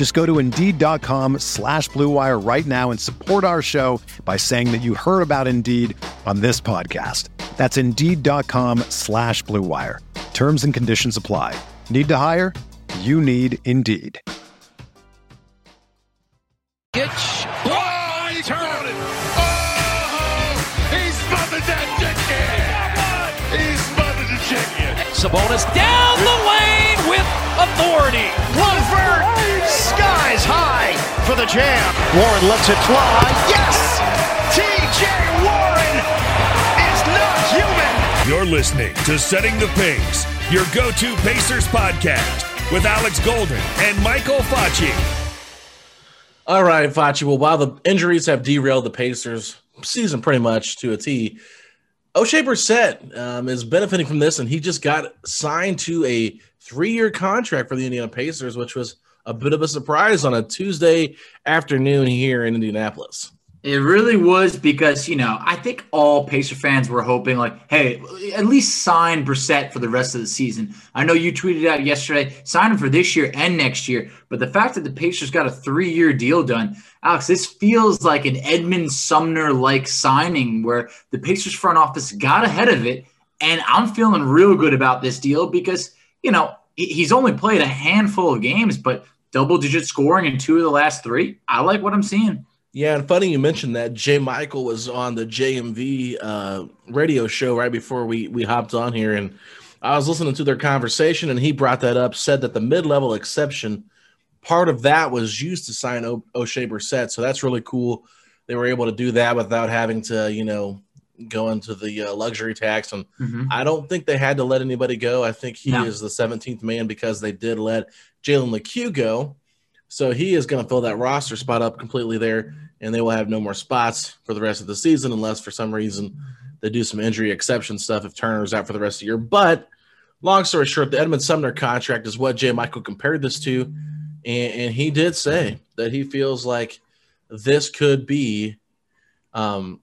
Just go to Indeed.com slash BlueWire right now and support our show by saying that you heard about Indeed on this podcast. That's Indeed.com slash BlueWire. Terms and conditions apply. Need to hire? You need Indeed. Gitch. Oh, he turned it. Uh-huh. Oh, he smothered that chicken. He smothered the chicken. Sabonis down the lane with authority. Levert skies high for the jam. Warren lets it fly. Yes! TJ Warren is not human. You're listening to Setting the Pace, your go to Pacers podcast with Alex Golden and Michael Facci. All right, Facci. Well, while the injuries have derailed the Pacers season pretty much to a T, Oshae Brissett um, is benefiting from this, and he just got signed to a three-year contract for the Indiana Pacers, which was a bit of a surprise on a Tuesday afternoon here in Indianapolis. It really was because, you know, I think all Pacer fans were hoping, like, hey, at least sign Brissett for the rest of the season. I know you tweeted out yesterday, sign him for this year and next year. But the fact that the Pacers got a three year deal done, Alex, this feels like an Edmund Sumner like signing where the Pacers front office got ahead of it. And I'm feeling real good about this deal because, you know, he's only played a handful of games, but double digit scoring in two of the last three. I like what I'm seeing. Yeah, and funny you mentioned that. Jay Michael was on the JMV uh, radio show right before we we hopped on here, and I was listening to their conversation, and he brought that up. Said that the mid level exception, part of that was used to sign o- Oshae Brissett, so that's really cool. They were able to do that without having to, you know, go into the uh, luxury tax, and Mhm. I don't think they had to let anybody go. I think he No. is the 17th man because they did let Jalen Lecque go. So he is going to fill that roster spot up completely there, and they will have no more spots for the rest of the season unless for some reason they do some injury exception stuff if Turner's out for the rest of the year. But long story short, the Edmund Sumner contract is what Jay Michael compared this to, and, and he did say that he feels like this could be, um,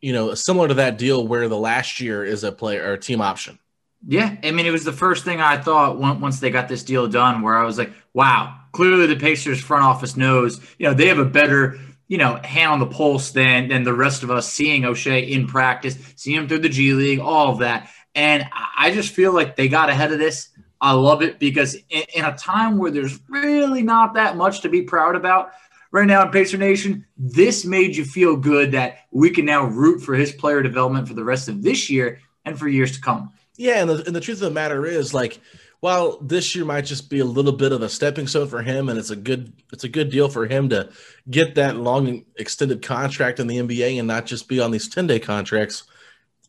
you know, similar to that deal where the last year is a player or a team option. Yeah, I mean, it was the first thing I thought once they got this deal done, where I was like, "Wow, clearly the Pacers front office knows, you know, they have a better, you know, hand on the pulse than than the rest of us seeing Oshae in practice, seeing him through the G League, all of that." And I just feel like they got ahead of this. I love it because in, in a time where there's really not that much to be proud about right now in Pacer Nation, this made you feel good that we can now root for his player development for the rest of this year and for years to come. Yeah, and the, and the truth of the matter is, like, while this year might just be a little bit of a stepping stone for him, and it's a good it's a good deal for him to get that long extended contract in the NBA and not just be on these ten day contracts.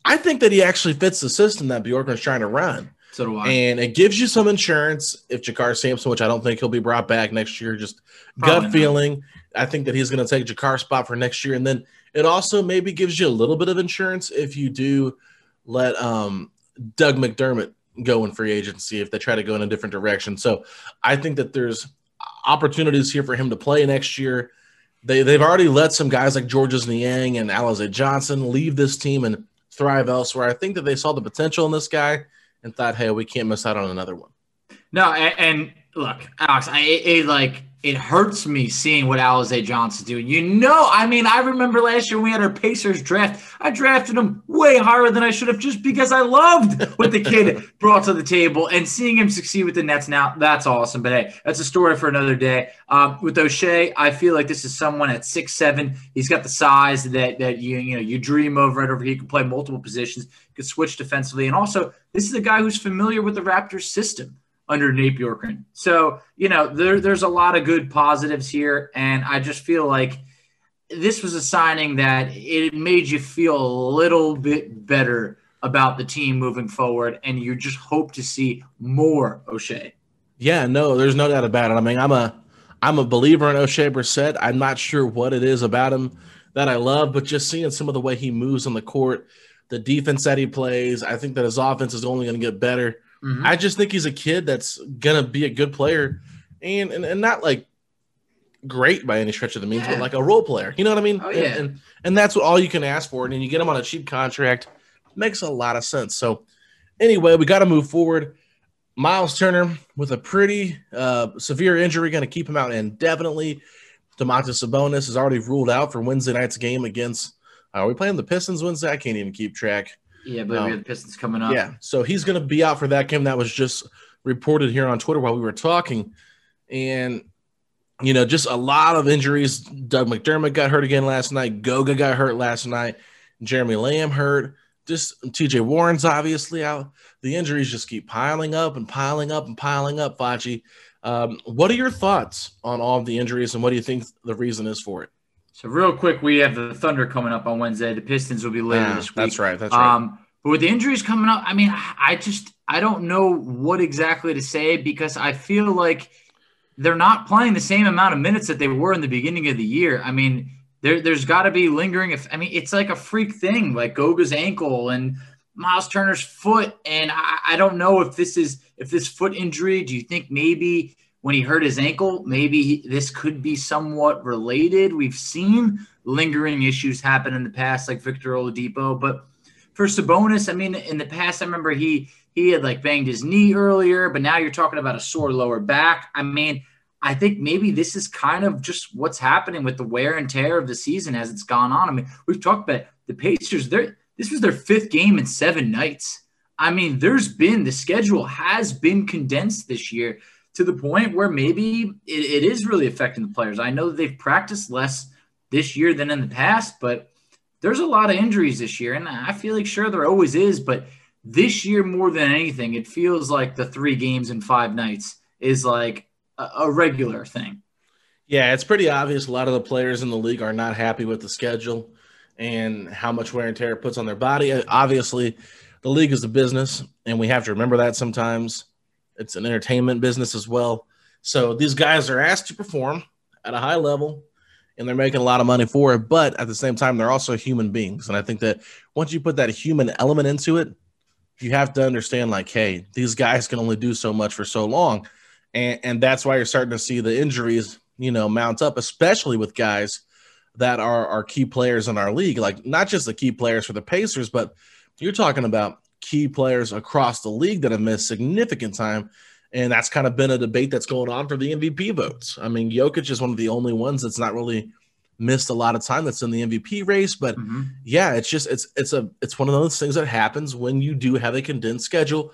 I think that he actually fits the system that Bjorkman's trying to run, So do I. and it gives you some insurance if JaKarr Sampson, which I don't think he'll be brought back next year, just Probably gut not. feeling. I think that he's going to take JaKarr's spot for next year, and then it also maybe gives you a little bit of insurance if you do let um, Doug McDermott go in free agency if they try to go in a different direction. So I think that there's opportunities here for him to play next year. They they've already let some guys like Georges Niang and Alize Johnson leave this team and thrive elsewhere. I think that they saw the potential in this guy and thought, hey, we can't miss out on another one. No, and, and look, Alex, I it, like it hurts me seeing what Alize Johnson's doing. You know, I mean, I remember last year we had our Pacers draft. I drafted him way higher than I should have just because I loved what the kid brought to the table and seeing him succeed with the Nets now, that's awesome. But hey, that's a story for another day. Um, with Oshae, I feel like this is someone at six seven. He's got the size that that you you know you dream of right over. Here. He can play multiple positions, can switch defensively, and also this is a guy who's familiar with the Raptors system under Nate Bjorkgren. So, you know, there, there's a lot of good positives here. And I just feel like this was a signing that it made you feel a little bit better about the team moving forward. And you just hope to see more Oshae. Yeah, no, there's no doubt about it. I mean, I'm a I'm a believer in Oshae Brissett. I'm not sure what it is about him that I love, but just seeing some of the way he moves on the court, the defense that he plays, I think that his offense is only going to get better. Mm-hmm. I just think he's a kid that's gonna be a good player, and and, and not like great by any stretch of the means, yeah. but like a role player. You know what I mean? Oh, yeah. And, and, and that's what all you can ask for. And then you get him on a cheap contract, makes a lot of sense. So anyway, we got to move forward. Miles Turner with a pretty uh, severe injury, going to keep him out indefinitely. Domantas Sabonis is already ruled out for Wednesday night's game against. Are we playing the Pistons Wednesday? I can't even keep track. Yeah, but um, we have the Pistons coming up. Yeah, so he's going to be out for that game. That was just reported here on Twitter while we were talking, and you know, just a lot of injuries. Doug McDermott got hurt again last night. Goga got hurt last night. Jeremy Lamb hurt. Just TJ Warren's obviously out. The injuries just keep piling up and piling up and piling up. Facci, um, what are your thoughts on all of the injuries, and what do you think the reason is for it? So real quick, we have the Thunder coming up on Wednesday. The Pistons will be later yeah, this week. That's right. That's right. Um, but with the injuries coming up, I mean, I just I don't know what exactly to say because I feel like they're not playing the same amount of minutes that they were in the beginning of the year. I mean, there there's got to be lingering. If I mean, it's like a freak thing, like Goga's ankle and Miles Turner's foot, and I, I don't know if this is if this foot injury. Do you think maybe when he hurt his ankle, maybe this could be somewhat related. We've seen lingering issues happen in the past, like Victor Oladipo. But for Sabonis, I mean, in the past, I remember he he had like banged his knee earlier, but now you're talking about a sore lower back. I mean, I think maybe this is kind of just what's happening with the wear and tear of the season as it's gone on. I mean, we've talked about the Pacers. They're, this was their fifth game in seven nights. I mean, there's been the schedule has been condensed this year to the point where maybe it, it is really affecting the players. I know they've practiced less this year than in the past, but there's a lot of injuries this year. And I feel like, sure, there always is, but this year, more than anything, it feels like the three games in five nights is like a, a regular thing. Yeah, it's pretty obvious. A lot of the players in the league are not happy with the schedule and how much wear and tear it puts on their body. Obviously, the league is a business, and we have to remember that sometimes. It's an entertainment business as well. So these guys are asked to perform at a high level and they're making a lot of money for it. But at the same time, they're also human beings. And I think that once you put that human element into it, you have to understand like, hey, these guys can only do so much for so long. And, and that's why you're starting to see the injuries, you know, mount up, especially with guys that are, are key players in our league. Like not just the key players for the Pacers, but you're talking about key players across the league that have missed significant time. And that's kind of been a debate that's going on for the MVP votes. I mean, Jokic is one of the only ones that's not really missed a lot of time that's in the MVP race. But mm-hmm. yeah, it's just it's it's a it's one of those things that happens when you do have a condensed schedule.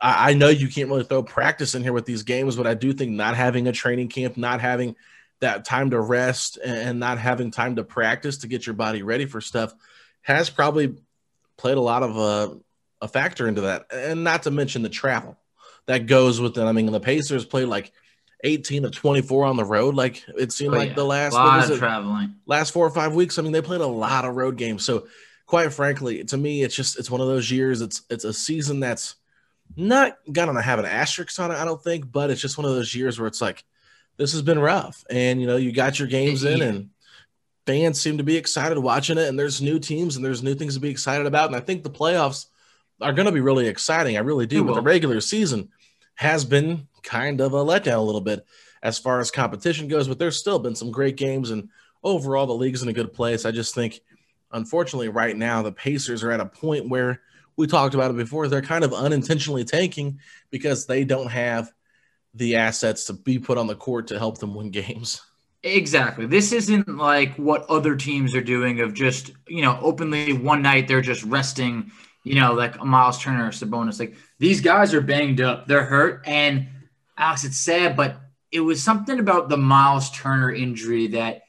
I, I know you can't really throw practice in here with these games, but I do think not having a training camp, not having that time to rest and not having time to practice to get your body ready for stuff has probably played a lot of uh, a factor into that, and not to mention the travel that goes with it. I mean, the Pacers played like 18 of 24 on the road. Like it seemed oh, like yeah. the last lot of traveling last four or five weeks. I mean, they played a lot of road games. So quite frankly, to me, it's just it's one of those years. It's it's a season that's not gonna have an asterisk on it, I don't think, but it's just one of those years where it's like this has been rough, and you know you got your games in, and fans seem to be excited watching it, and there's new teams and there's new things to be excited about, and I think the playoffs are going to be really exciting. I really do. But the regular season has been kind of a letdown a little bit as far as competition goes, but there's still been some great games. And overall, the league's in a good place. I just think, unfortunately, right now, the Pacers are at a point where we talked about it before. They're kind of unintentionally tanking because they don't have the assets to be put on the court to help them win games. Exactly. This isn't like what other teams are doing of just, you know, openly one night they're just resting, you know, like Miles Turner or Sabonis. Like these guys are banged up. They're hurt. And Alex, it's sad, but it was something about the Miles Turner injury that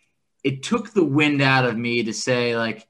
it took the wind out of me to say, like,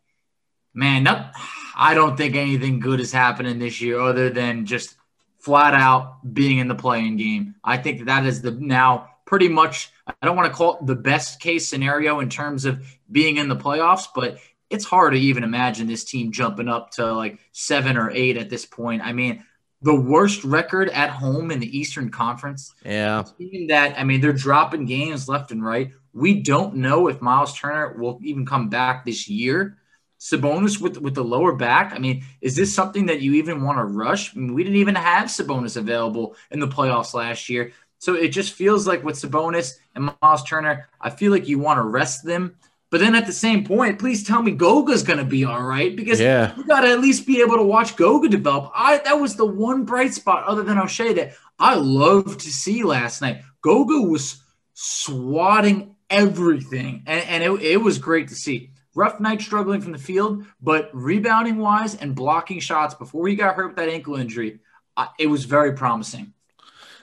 man, not, I don't think anything good is happening this year other than just flat out being in the play-in game. I think that is the now pretty much I don't want to call it the best case scenario in terms of being in the playoffs, but it's hard to even imagine this team jumping up to like seven or eight at this point. I mean, the worst record at home in the Eastern Conference. Yeah. That I mean, they're dropping games left and right. We don't know if Miles Turner will even come back this year. Sabonis with with the lower back. I mean, is this something that you even want to rush? I mean, we didn't even have Sabonis available in the playoffs last year. So it just feels like with Sabonis and Miles Turner, I feel like you want to rest them. But then at the same point, please tell me Goga's going to be all right because yeah. you got to at least be able to watch Goga develop. I that was the one bright spot other than Oshae that I loved to see last night. Goga was swatting everything, and, and it, it was great to see. Rough night struggling from the field, but rebounding wise and blocking shots before he got hurt with that ankle injury, uh, it was very promising.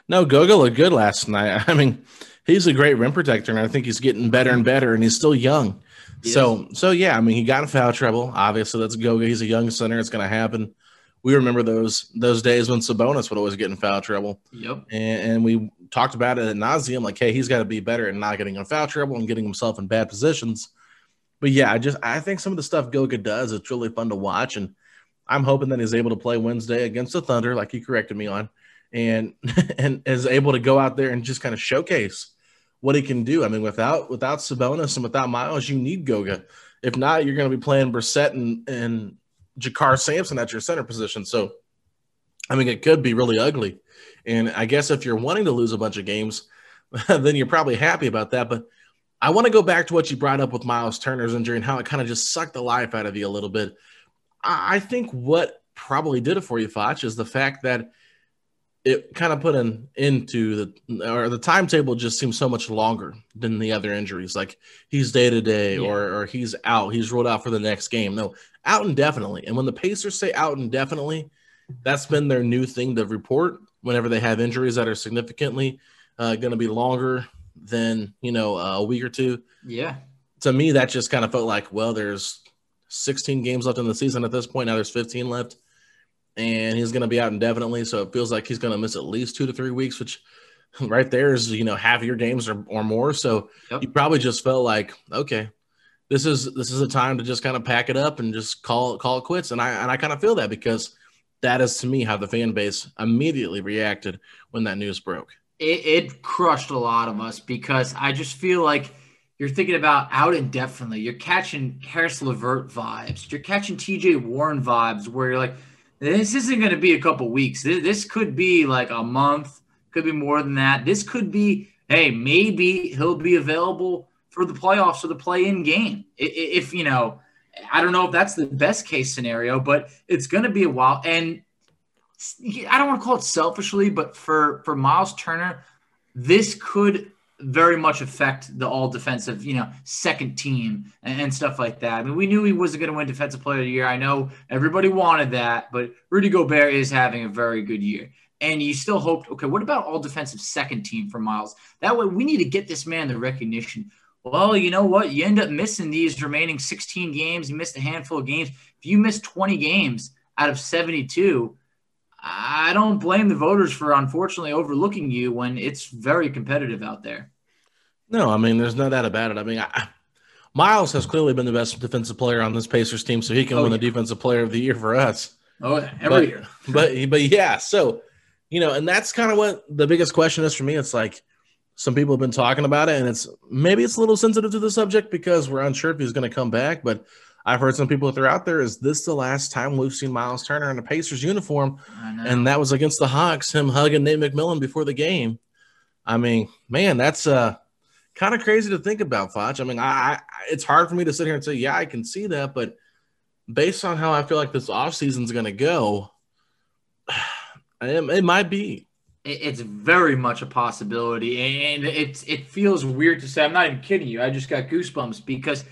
No, Goga looked good last night. I mean, he's a great rim protector, and I think he's getting better and better, and he's still young. So, so yeah, I mean, he got in foul trouble. Obviously, that's Goga. He's a young center. It's going to happen. We remember those those days when Sabonis would always get in foul trouble. Yep. And, and we talked about it at nauseum, like, hey, he's got to be better and not getting in foul trouble and getting himself in bad positions. But yeah, I just I think some of the stuff Goga does, it's really fun to watch, and I'm hoping that he's able to play Wednesday against the Thunder, like he corrected me on and and is able to go out there and just kind of showcase what he can do. I mean, without without Sabonis and without Miles, you need Goga. If not, you're going to be playing Brissett and and JaKarr Sampson at your center position. So, I mean, it could be really ugly. And I guess if you're wanting to lose a bunch of games, then you're probably happy about that. But I want to go back to what you brought up with Miles Turner's injury and how it kind of just sucked the life out of you a little bit. I think what probably did it for you, Foch, is the fact that it kind of put an into the or the timetable just seems so much longer than the other injuries. Like he's day to day or or he's out, he's ruled out for the next game. No, out indefinitely. And when the Pacers say out indefinitely, that's been their new thing to report whenever they have injuries that are significantly uh, going to be longer than you know a week or two. Yeah. To me, that just kind of felt like, well, there's 16 games left in the season at this point. Now there's 15 left and he's going to be out indefinitely. So it feels like he's going to miss at least two to three weeks, which right there is you know half your games or, or more. So yep. you probably just felt like okay, this is this is a time to just kind of pack it up and just call call it quits. And I and I kind of feel that because that is to me how the fan base immediately reacted when that news broke. It, it crushed a lot of us because I just feel like you're thinking about out indefinitely. You're catching Caris LeVert vibes. You're catching TJ Warren vibes where you're like this isn't going to be a couple weeks. This, this could be like a month, could be more than that. This could be, hey, maybe he'll be available for the playoffs or the play-in game. If, if you know, I don't know if that's the best case scenario, but it's going to be a while. And I don't want to call it selfishly, but for for Miles Turner, this could very much affect the all defensive, you know, second team and, and, stuff like that. I mean, we knew he wasn't going to win Defensive Player of the Year. I know everybody wanted that, but Rudy Gobert is having a very good year. And you still hoped, okay, what about all defensive second team for Miles? That way, we need to get this man the recognition. Well, you know what? You end up missing these remaining 16 games. You missed a handful of games. If you miss 20 games out of 72, I don't blame the voters for unfortunately overlooking you when it's very competitive out there. No, I mean, there's no doubt about it. I mean, I, Miles has clearly been the best defensive player on this Pacers team, so he can oh, win yeah. the defensive player of the year for us. Oh, every but, year. but but yeah, so you know, and that's kind of what the biggest question is for me. It's like some people have been talking about it, and it's maybe it's a little sensitive to the subject because we're unsure if he's going to come back, but I've heard some people throw out there, is this the last time we've seen Miles Turner in a Pacers uniform? And that was against the Hawks, him hugging Nate McMillan before the game. I mean, man, that's uh, kind of crazy to think about, Foch. I mean, I, I, it's hard for me to sit here and say, yeah, I can see that, but based on how I feel like this offseason is going to go, it, it might be. it's very much a possibility, and it's it feels weird to say. I'm not even kidding you. I just got goosebumps because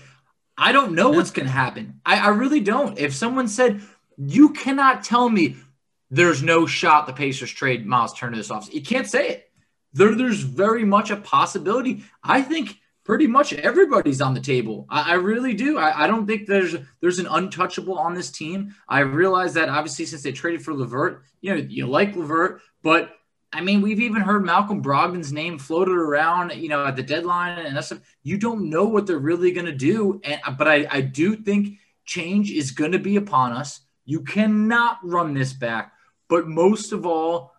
I don't know what's going to happen. I, I really don't. If someone said you cannot tell me there's no shot the Pacers trade Miles Turner this offseason, you can't say it. There, there's very much a possibility. I think pretty much everybody's on the table. I, I really do. I, I, don't think there's there's an untouchable on this team. I realize that obviously since they traded for LeVert, you know, you like LeVert, but I mean, we've even heard Malcolm Brogdon's name floated around, you know, at the deadline and that's you don't know what they're really going to do. And but I, I do think change is going to be upon us. You cannot run this back. But most of all,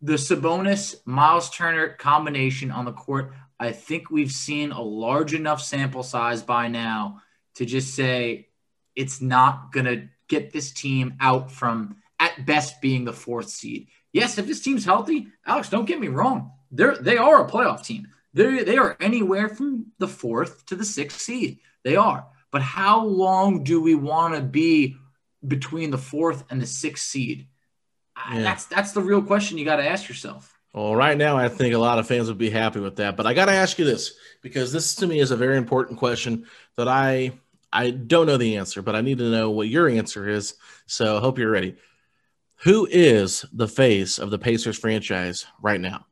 the Sabonis Miles Turner combination on the court, I think we've seen a large enough sample size by now to just say it's not going to get this team out from at best being the fourth seed. Yes, if this team's healthy, Alex, don't get me wrong. They're they are a playoff team. They they are anywhere from the fourth to the sixth seed. They are. But how long do we want to be between the fourth and the sixth seed? Yeah. That's that's the real question you got to ask yourself. Well, right now, I think a lot of fans would be happy with that. But I got to ask you this because this to me is a very important question that I I don't know the answer, but I need to know what your answer is. So I hope you're ready. Who is the face of the Pacers franchise right now?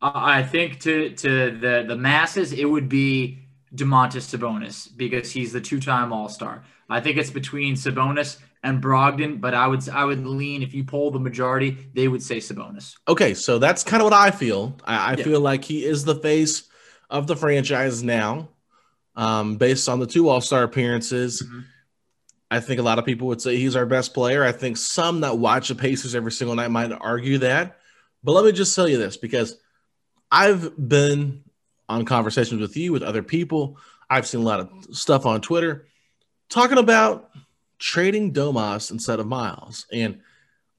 I think to to the the masses, it would be Domantas Sabonis because he's the two-time All-Star. I think it's between Sabonis and Brogdon, but I would I would lean if you poll the majority, they would say Sabonis. Okay, so that's kind of what I feel. I, I yeah. feel like he is the face of the franchise now, um, based on the two All Star appearances. Mm-hmm. I think a lot of people would say he's our best player. I think some that watch the Pacers every single night might argue that. But let me just tell you this because I've been on conversations with you, with other people. I've seen a lot of stuff on Twitter talking about trading Domas instead of Miles. And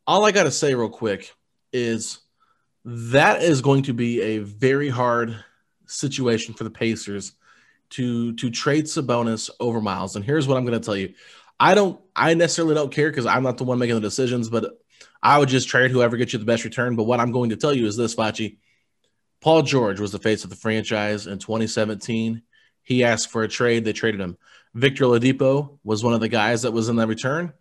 all I got to say, real quick, is that is going to be a very hard situation for the Pacers to to trade Sabonis over Miles. And here's what I'm going to tell you: I don't, I necessarily don't care because I'm not the one making the decisions, but I would just trade whoever gets you the best return. But what I'm going to tell you is this, Facci. Paul George was the face of the franchise in 2017. He asked for a trade. They traded him. Victor Oladipo was one of the guys that was in that return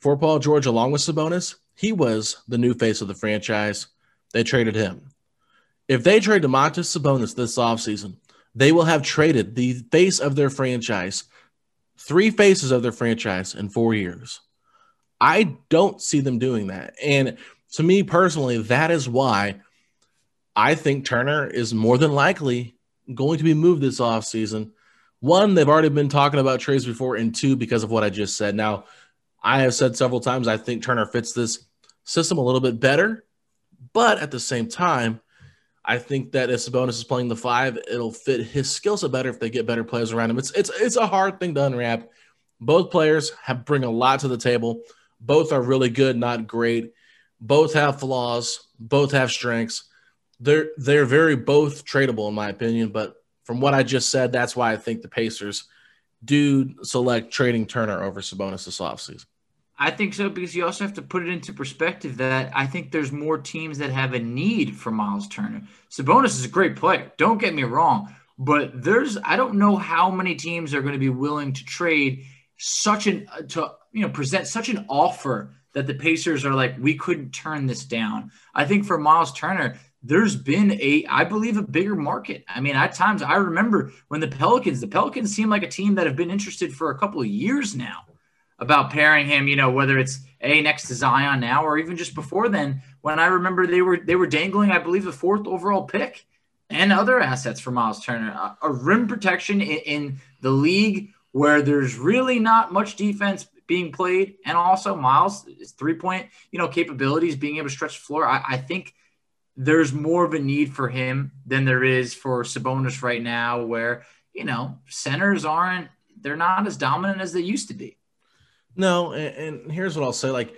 for Paul George, along with Sabonis. He was the new face of the franchise. They traded him. If they trade Domantas Sabonis this offseason, they will have traded the face of their franchise, three faces of their franchise in four years. I don't see them doing that. And to me personally, that is why I think Turner is more than likely going to be moved this offseason. One, they've already been talking about trades before, and two, because of what I just said. Now, I have said several times I think Turner fits this system a little bit better, but at the same time, I think that if Sabonis is playing the five, it'll fit his skill set better if they get better players around him. It's it's it's a hard thing to unwrap. Both players have bring a lot to the table. Both are really good, not great. Both have flaws. Both have strengths they're they're very both tradable in my opinion. But from what I just said, that's why I think the Pacers do select trading Turner over Sabonis this offseason. I think so because you also have to put it into perspective that I think there's more teams that have a need for Miles Turner. Sabonis is a great player. Don't get me wrong, but there's I don't know how many teams are going to be willing to trade such an uh, to you know present such an offer that the Pacers are like we couldn't turn this down. I think for Miles Turner, there's been a, I believe, a bigger market. I mean, at times I remember when the Pelicans, the Pelicans seem like a team that have been interested for a couple of years now about pairing him, you know, whether it's a next to Zion now or even just before then, when I remember they were they were dangling, I believe, the fourth overall pick and other assets for Miles Turner, a, a rim protection in, in the league where there's really not much defense being played, and also Miles' three point, you know, capabilities, being able to stretch the floor. I, I think there's more of a need for him than there is for Sabonis right now, where, you know, centers aren't, they're not as dominant as they used to be. No, and, and here's what I'll say. Like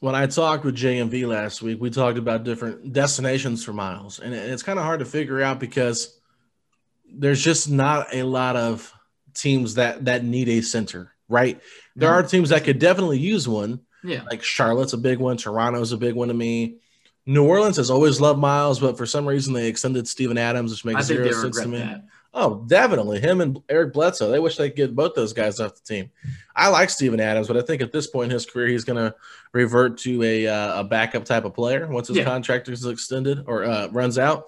when I talked with JMV last week, we talked about different destinations for Miles, and it's kind of hard to figure out because there's just not a lot of teams that that need a center, right? There are teams that could definitely use one. Yeah. Like Charlotte's a big one, Toronto's a big one to me. New Orleans has always loved Miles, but for some reason they extended Steven Adams, which makes zero sense to me. that. Oh, definitely. Him and Eric Bledsoe. They wish they could get both those guys off the team. I like Steven Adams, but I think at this point in his career, he's going to revert to a, uh, a backup type of player once his Yeah. contract is extended or uh, runs out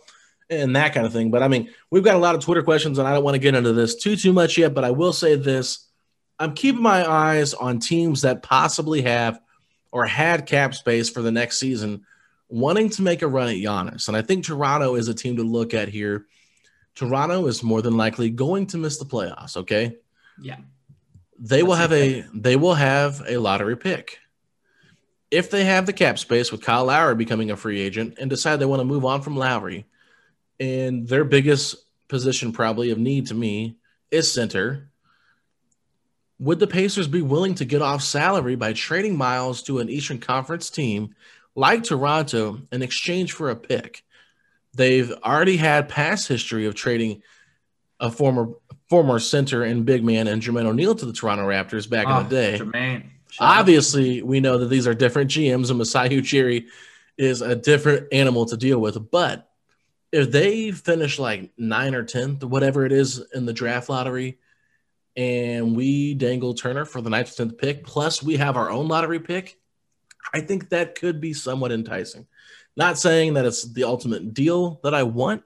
and that kind of thing. But I mean, we've got a lot of Twitter questions, and I don't want to get into this too, too much yet, but I will say this. I'm keeping my eyes on teams that possibly have or had cap space for the next season wanting to make a run at Giannis. And I think Toronto is a team to look at here. Toronto is more than likely going to miss the playoffs, okay? Yeah. They will That's have a they will have a lottery pick. If they have the cap space with Kyle Lowry becoming a free agent and decide they want to move on from Lowry, and their biggest position probably of need to me is center. Would the Pacers be willing to get off salary by trading Miles to an Eastern Conference team like Toronto in exchange for a pick? They've already had past history of trading a former former center and big man and Jermaine O'Neal to the Toronto Raptors back in Oh, the day. Jermaine. Obviously, we know that these are different GMs, and Masai Ujiri is a different animal to deal with. But if they finish like nine or tenth, whatever it is in the draft lottery, and we dangle Turner for the ninth or tenth pick, plus we have our own lottery pick, I think that could be somewhat enticing. Not saying that it's the ultimate deal that I want,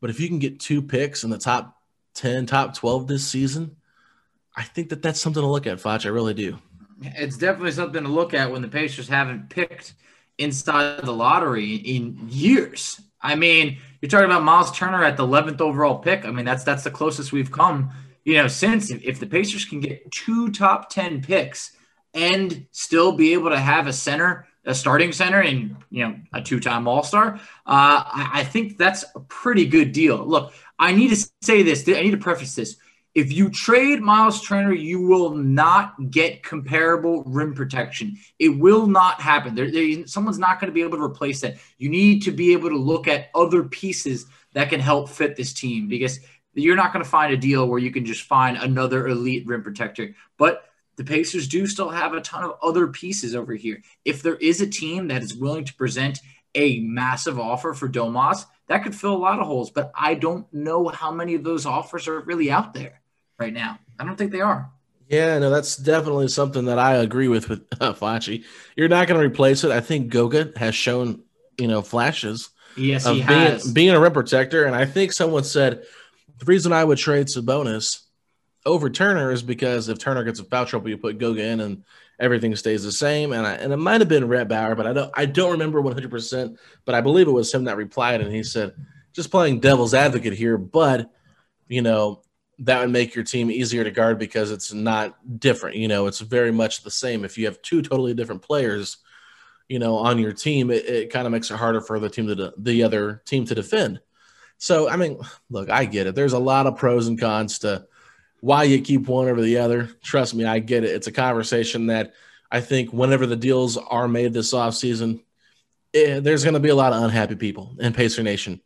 but if you can get two picks in the top 10, top 12 this season, I think that that's something to look at, Foch. I really do. It's definitely something to look at when the Pacers haven't picked inside the lottery in years. I mean, you're talking about Miles Turner at the 11th overall pick. I mean, that's that's the closest we've come, you know, since if, the Pacers can get two top 10 picks and still be able to have a center, a starting center, and you know, a two-time All-Star, uh, I, I think that's a pretty good deal. Look, I need to say this. I need to preface this. If you trade Miles Turner, you will not get comparable rim protection. It will not happen. There, there- someone's not going to be able to replace that. You need to be able to look at other pieces that can help fit this team because you're not going to find a deal where you can just find another elite rim protector. But the Pacers do still have a ton of other pieces over here. If there is a team that is willing to present a massive offer for Domas, that could fill a lot of holes. But I don't know how many of those offers are really out there right now. I don't think they are. Yeah, no, that's definitely something that I agree with with uh. You're not going to replace it. I think Goga has shown, you know, flashes Yes, of he being, has. being a rim protector, and I think someone said the reason I would trade Sabonis over Turner is because if Turner gets a foul trouble, you put Goga in, and everything stays the same. And I, and it might have been Rhett Bauer, but I don't I don't remember 100. percent But I believe it was him that replied, and he said, just playing devil's advocate here, but you know that would make your team easier to guard because it's not different. You know, it's very much the same. If you have two totally different players, you know, on your team, it, it kind of makes it harder for the team to de- the other team to defend. So, I mean, look, I get it. There's a lot of pros and cons to why you keep one over the other. Trust me, I get it. It's a conversation that I think whenever the deals are made this offseason, eh, there's going to be a lot of unhappy people in Pacer Nation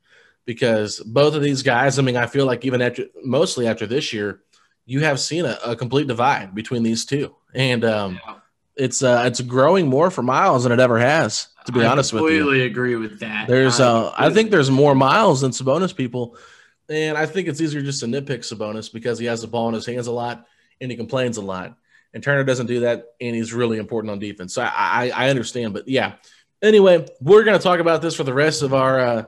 because both of these guys, I mean, I feel like even after mostly after this year, you have seen a, a complete divide between these two. And um, Yeah. it's uh, it's growing more for Miles than it ever has, to be I honest with you. I completely agree with that. There's, I uh, I think there's more Miles than Sabonis people, and I think it's easier just to nitpick Sabonis because he has the ball in his hands a lot and he complains a lot. And Turner doesn't do that, and he's really important on defense. So I, I, I understand, but yeah. Anyway, we're gonna talk about this for the rest of our uh,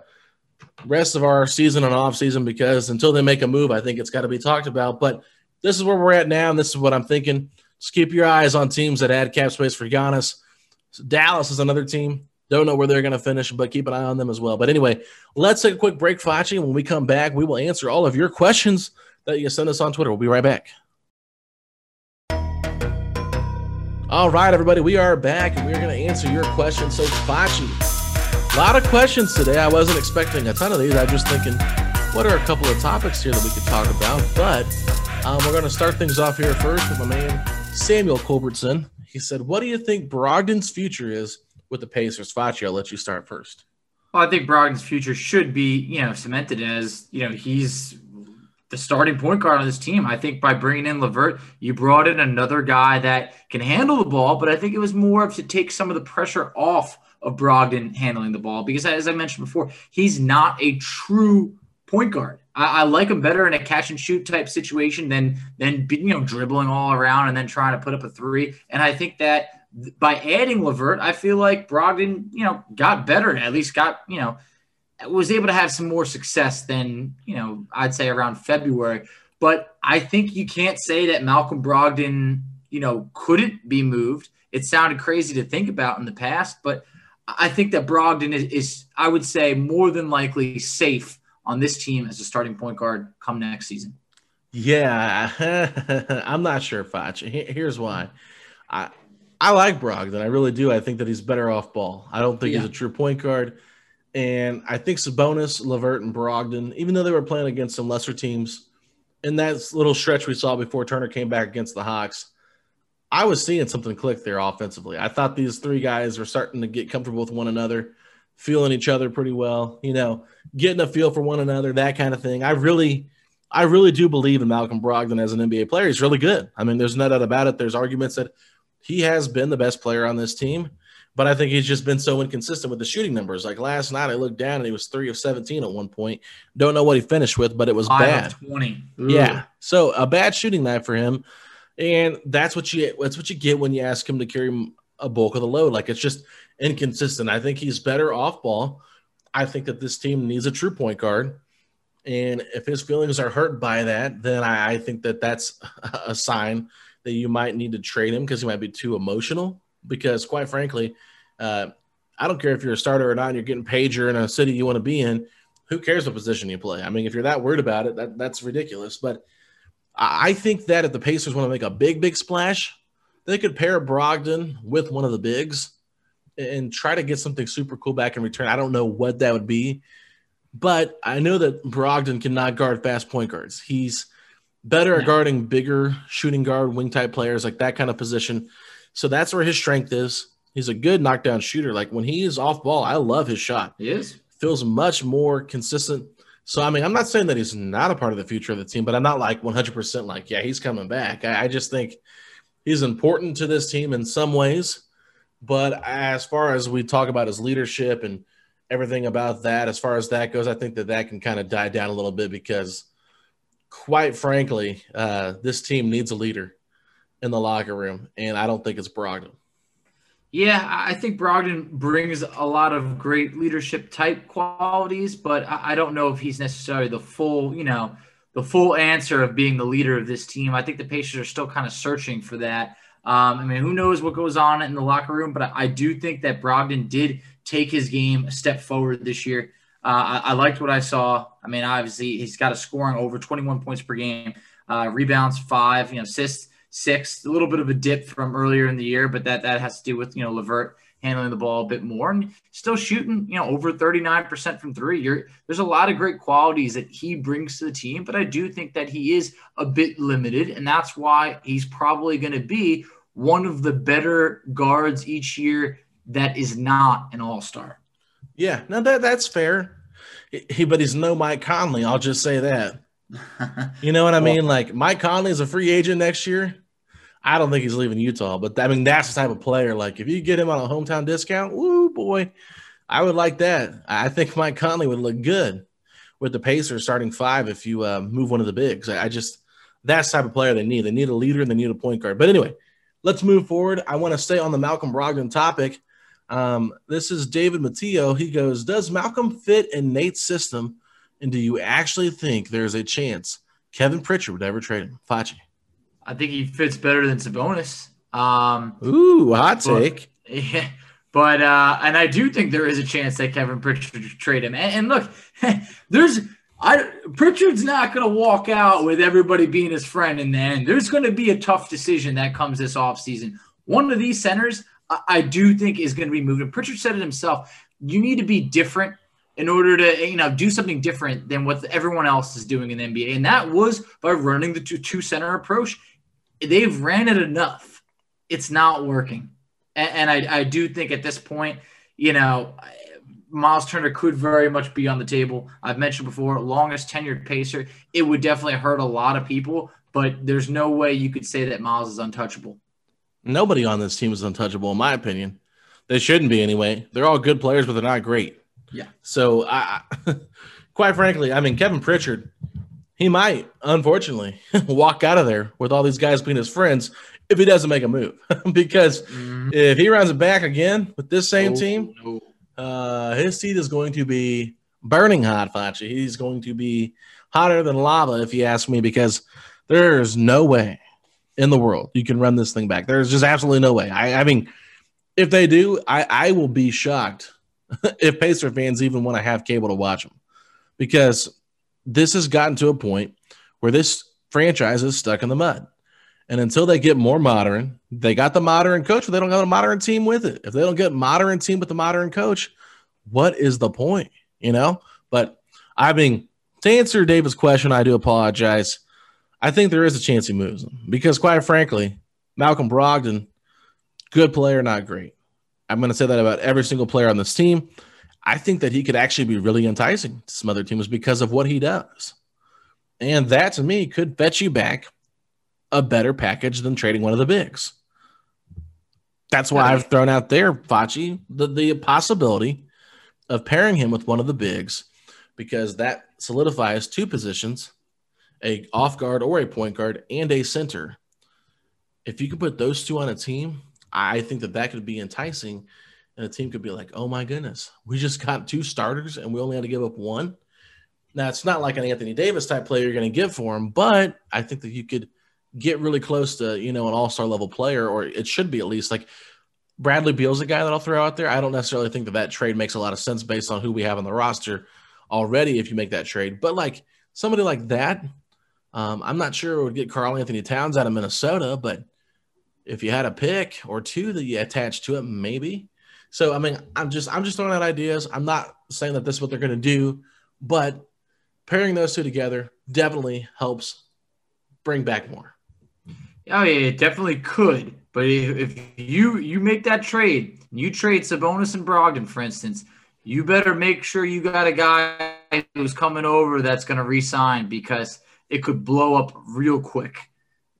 rest of our season and off season because until they make a move, I think it's got to be talked about. But this is where we're at now, and this is what I'm thinking. Just keep your eyes on teams that add cap space for Giannis. So Dallas is another team. Don't know where they're going to finish, but keep an eye on them as well. But anyway, let's take a quick break, Facci. When we come back, we will answer all of your questions that you send us on Twitter. We'll be right back. All right, everybody, we are back and we're going to answer your questions. So, Facci, a lot of questions today. I wasn't expecting a ton of these. I was just thinking, what are a couple of topics here that we could talk about? But um, we're going to start things off here first with my man Samuel Culbertson. He said, What do you think Brogdon's future is with the Pacers? Facci, I'll let you start first. Well, I think Brogdon's future should be, you know, cemented as, you know, he's the starting point guard on this team. I think by bringing in LeVert, you brought in another guy that can handle the ball, but I think it was more of to take some of the pressure off of Brogdon handling the ball because, as I mentioned before, he's not a true point guard. I, I, like him better in a catch and shoot type situation than than you know dribbling all around and then trying to put up a three. And I think that by adding LeVert, I feel like Brogdon, you know, got better. At least got you know was able to have some more success than you know I'd say around February. But I think you can't say that Malcolm Brogdon, you know, couldn't be moved. It sounded crazy to think about in the past, but I think that Brogdon is, is I would say, more than likely safe on this team as a starting point guard come next season. Yeah, I'm not sure, Foch. Here's why. I I like Brogdon. I really do. I think that he's better off ball. I don't think yeah. he's a true point guard. And I think Sabonis, LeVert, and Brogdon, even though they were playing against some lesser teams, in that little stretch we saw before Turner came back against the Hawks, I was seeing something click there offensively. I thought these three guys were starting to get comfortable with one another, feeling each other pretty well, you know, getting a feel for one another, that kind of thing. I really, I really do believe in Malcolm Brogdon as an NBA player. He's really good. I mean, there's no doubt about it. There's arguments that he has been the best player on this team. But I think he's just been so inconsistent with the shooting numbers. Like last night, I looked down and he was three of 17 at one point. Don't know what he finished with, but it was Five bad. 20. Ooh. Yeah. So a bad shooting night for him. And that's what you that's what you get when you ask him to carry a bulk of the load. Like it's just inconsistent. I think he's better off ball. I think that this team needs a true point guard. And if his feelings are hurt by that, then I, I think that that's a sign that you might need to trade him because he might be too emotional because quite frankly, uh, I don't care if you're a starter or not, you're getting paid, you're in a city you want to be in. Who cares what position you play? I mean, if you're that worried about it, that, that's ridiculous. But I think that if the Pacers want to make a big, big splash, they could pair Brogdon with one of the bigs and try to get something super cool back in return. I don't know what that would be, but I know that Brogdon cannot guard fast point guards. He's better at guarding bigger shooting guard, wing type players, like that kind of position. So that's where his strength is. He's a good knockdown shooter. Like when he is off ball, I love his shot. He is. Feels much more consistent. So, I mean, I'm not saying that he's not a part of the future of the team, but I'm not like 100% like, yeah, he's coming back. I, I just think he's important to this team in some ways. But as far as we talk about his leadership and everything about that, as far as that goes, I think that that can kind of die down a little bit because, quite frankly, uh, this team needs a leader in the locker room, and I don't think it's Brogdon. Yeah, I think Brogdon brings a lot of great leadership type qualities, but I don't know if he's necessarily the full, you know, the full answer of being the leader of this team. I think the Pacers are still kind of searching for that. Um, I mean, who knows what goes on in the locker room, but I do think that Brogdon did take his game a step forward this year. Uh, I, I, liked what I saw. I mean, obviously, he's got a scoring over 21 points per game, uh, rebounds five, you know, assists sixth, a little bit of a dip from earlier in the year, but that that has to do with you know LeVert handling the ball a bit more and still shooting you know over 39% from three. You're, there's a lot of great qualities that he brings to the team, but I do think that he is a bit limited, and that's why he's probably going to be one of the better guards each year that is not an all star. Yeah, no, that that's fair. He, but he's no Mike Conley. I'll just say that. you know what I mean? Like Mike Conley is a free agent next year. I don't think he's leaving Utah, but I mean that's the type of player. Like if you get him on a hometown discount, woo boy, I would like that. I think Mike Conley would look good with the Pacers starting five if you uh, move one of the bigs. I, I just that's the type of player they need. They need a leader and they need a point guard. But anyway, let's move forward. I want to stay on the Malcolm Brogdon topic. Um, this is David Matteo. He goes, Does Malcolm fit in Nate's system? And do you actually think there's a chance Kevin Pritchard would ever trade him? Facci. I think he fits better than Sabonis. Um, Ooh, hot take. But, yeah, but uh, and I do think there is a chance that Kevin Pritchard trade him. And, and look, there's I Pritchard's not going to walk out with everybody being his friend in the end. There's going to be a tough decision that comes this offseason. One of these centers, I, do think, is going to be moved. And Pritchard said it himself. You need to be different in order to you know do something different than what everyone else is doing in the NBA, and that was by running the two, two center approach. They've ran it enough; it's not working, and, and I, I do think at this point, you know, Miles Turner could very much be on the table. I've mentioned before, longest tenured pacer. It would definitely hurt a lot of people, but there's no way you could say that Miles is untouchable. Nobody on this team is untouchable, in my opinion. They shouldn't be anyway. They're all good players, but they're not great. Yeah. So, I, quite frankly, I mean, Kevin Pritchard, he might, unfortunately, walk out of there with all these guys being his friends if he doesn't make a move. because mm-hmm. if he runs it back again with this same oh, team, no. uh, his seat is going to be burning hot, Facci. He's going to be hotter than lava, if you ask me, because there's no way in the world you can run this thing back. There's just absolutely no way. I, I mean, if they do, I, I will be shocked if Pacer fans even want to have cable to watch them because this has gotten to a point where this franchise is stuck in the mud. And until they get more modern, they got the modern coach, but they don't got a modern team with it. If they don't get modern team with the modern coach, what is the point? You know? But I mean, to answer David's question, I do apologize. I think there is a chance he moves him because, quite frankly, Malcolm Brogdon, good player, not great. I'm going to say that about every single player on this team. I think that he could actually be really enticing to some other teams because of what he does. And that to me could fetch you back a better package than trading one of the bigs. That's why I've thrown out there, Facci, the, the possibility of pairing him with one of the bigs because that solidifies two positions, a off guard or a point guard and a center. If you could put those two on a team, I think that that could be enticing and a team could be like, "Oh my goodness, we just got two starters and we only had to give up one." Now, it's not like an Anthony Davis type player you're going to give for him, but I think that you could – get really close to you know an all-star level player or it should be at least like bradley beal's a guy that i'll throw out there i don't necessarily think that that trade makes a lot of sense based on who we have on the roster already if you make that trade but like somebody like that um, i'm not sure it would get Karl-Anthony Towns out of minnesota but if you had a pick or two that you attached to it maybe. So i mean i'm just i'm just throwing out ideas. I'm not saying that this is what they're going to do but pairing those two together definitely helps bring back more. Oh yeah, it definitely could. But if you you make that trade, you trade Sabonis and Brogdon, for instance, you better make sure you got a guy who's coming over that's going to resign because it could blow up real quick.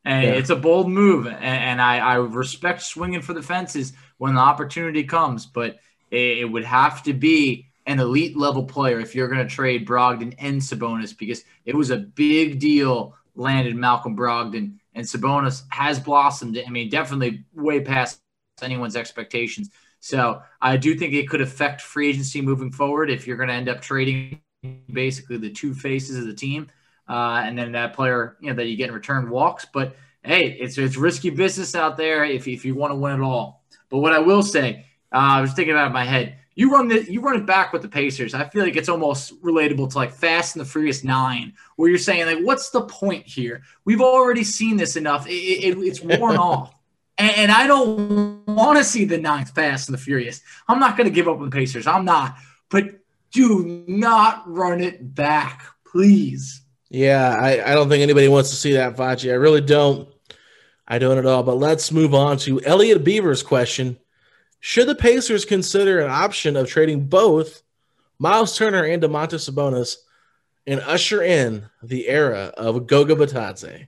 And yeah. it's a bold move, and, and I, I, respect swinging for the fences when the opportunity comes, but it, it would have to be an elite level player if you're going to trade Brogdon and Sabonis because it was a big deal landed Malcolm Brogdon and Sabonis has blossomed. I mean, definitely way past anyone's expectations. So I do think it could affect free agency moving forward if you're going to end up trading basically the two faces of the team, uh, and then that player you know that you get in return walks. But hey, it's it's risky business out there if if you want to win it all. But what I will say, uh, I was thinking about in my head. You run the you run it back with the Pacers. I feel like it's almost relatable to like Fast and the Furious Nine, where you're saying like, what's the point here? We've already seen this enough. It, it, it's worn off. And, and, I don't want to see the ninth Fast and the Furious. I'm not going to give up on the Pacers. I'm not. But do not run it back, please. Yeah, I, I don't think anybody wants to see that, Facci. I really don't. I don't at all. But let's move on to Elliot Beaver's question. Should the Pacers consider an option of trading both Miles Turner and Domantas Sabonis and usher in the era of Goga Bitadze?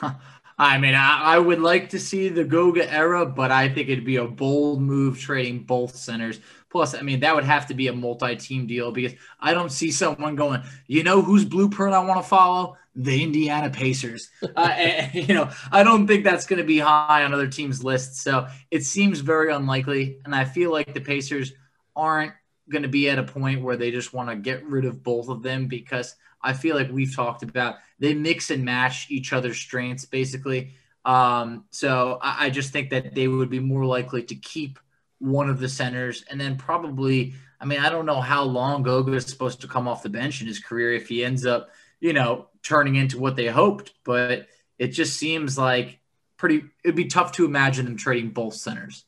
I mean, I, I, would like to see the Goga era, but I think it'd be a bold move trading both centers. Plus, I mean, that would have to be a multi-team deal because I don't see someone going, you know, whose blueprint I want to follow? The Indiana Pacers. uh, and, you know, I don't think that's going to be high on other teams' lists. So it seems very unlikely. And I feel like the Pacers aren't going to be at a point where they just want to get rid of both of them because I feel like we've talked about they mix and match each other's strengths basically. Um, so I, I just think that they would be more likely to keep one of the centers and then probably, I mean, I don't know how long Goga is supposed to come off the bench in his career if he ends up, you know, turning into what they hoped, but it just seems like pretty, it'd be tough to imagine them trading both centers.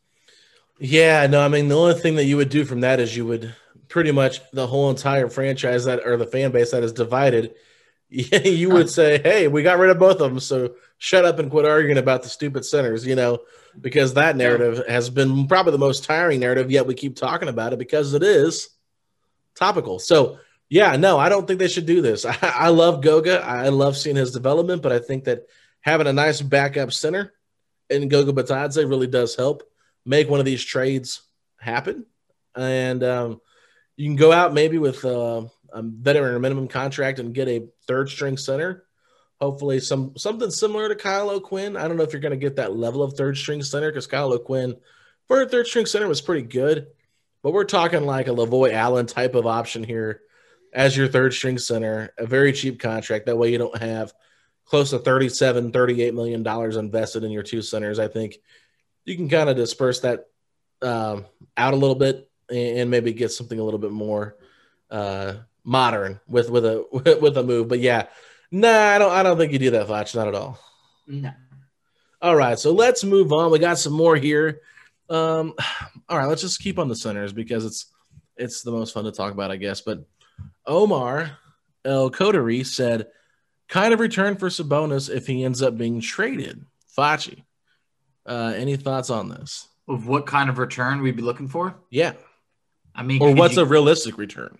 Yeah, no, I mean the only thing that you would do from that is you would pretty much the whole entire franchise that or the fan base that is divided. you would say, "Hey, we got rid of both of them, so shut up and quit arguing about the stupid centers." You know, because that narrative has been probably the most tiring narrative. Yet we keep talking about it because it is. topical. So yeah, no, I don't think they should do this. I, I love Goga. I love seeing his development, but I think that having a nice backup center in Goga Bitadze really does help make one of these trades happen. And um, you can go out maybe with uh, a veteran or minimum contract and get a third string center. Hopefully, some something similar to Kyle O'Quinn. I don't know if you're going to get that level of third string center because Kyle O'Quinn for a third string center was pretty good, but we're talking like a Lavoy Allen type of option here as your third string center, a very cheap contract. That way you don't have close to 37, 38 million dollars invested in your two centers. I think you can kind of disperse that um, out a little bit and maybe get something a little bit more uh, modern with with a with a move. But yeah, nah, I don't I don't think you do that, Foch. Not at all. No. All right, so let's move on. We got some more here. Um, all right, let's just keep on the centers because it's it's the most fun to talk about, I guess. But Omar El Kodari said, kind of return for Sabonis if he ends up being traded. Facci, uh, any thoughts on this? Of what kind of return we'd be looking for? Yeah. I mean, Or what's you- a realistic return?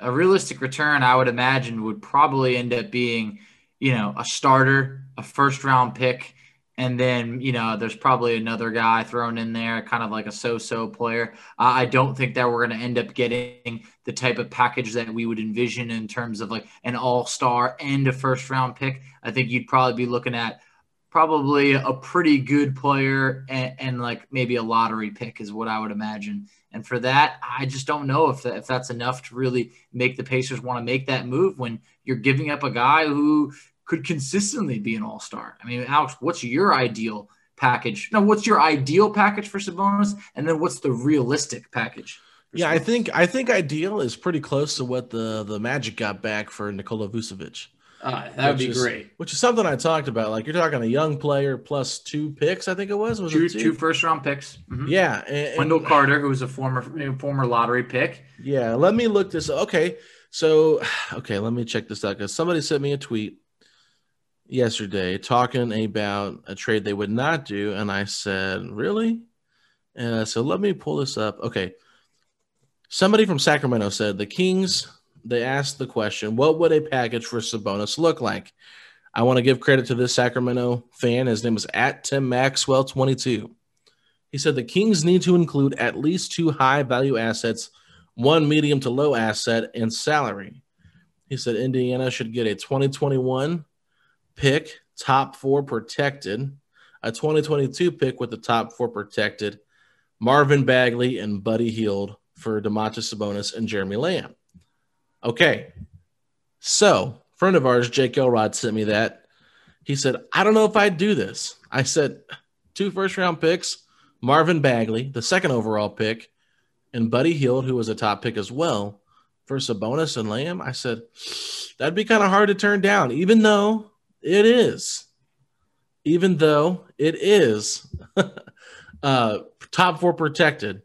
A realistic return, I would imagine, would probably end up being, you know, a starter, a first round pick, and then, you know, there's probably another guy thrown in there, kind of like a so so player. Uh, I don't think that we're going to end up getting the type of package that we would envision in terms of like an all star and a first round pick. I think you'd probably be looking at probably a pretty good player and, and like maybe a lottery pick is what I would imagine. And for that, I just don't know if that, if that's enough to really make the Pacers want to make that move when you're giving up a guy who could consistently be an all star. I mean, Alex, what's your ideal package? No, what's your ideal package for Sabonis, and then what's the realistic package? Yeah, I think I think ideal is pretty close to what the the Magic got back for Nikola Vucevic. Uh, that would be is- great. Which is something I talked about. Like you're talking a young player plus two picks. I think it was. Was Two, it two? two first round picks. Mhm. Yeah, and- and- Wendell Carter, who was a former former lottery pick. Yeah, let me look this. Okay, so okay, let me check this out because somebody sent me a tweet yesterday talking about a trade they would not do, and I said, "Really?" Uh, so let me pull this up. Okay, somebody from Sacramento said the Kings. They asked the question, "What would a package for Sabonis look like?" I want to give credit to this Sacramento fan. His name is at Tim Maxwell twenty two. He said the Kings need to include at least two high value assets one medium to low asset and salary. He said Indiana should get a 2021 pick, top four protected, a 2022 pick with the top four protected, Marvin Bagley and Buddy Hield for Domantas Sabonis and Jeremy Lamb. Okay. So, friend of ours, Jake Elrod, sent me that. He said, I don't know if I'd do this. I said, two first round picks, Marvin Bagley, the second overall pick, and Buddy Hield, who was a top pick as well, for Sabonis and Lamb, I said that'd be kind of hard to turn down, even though it is, even though it is uh, top four protected.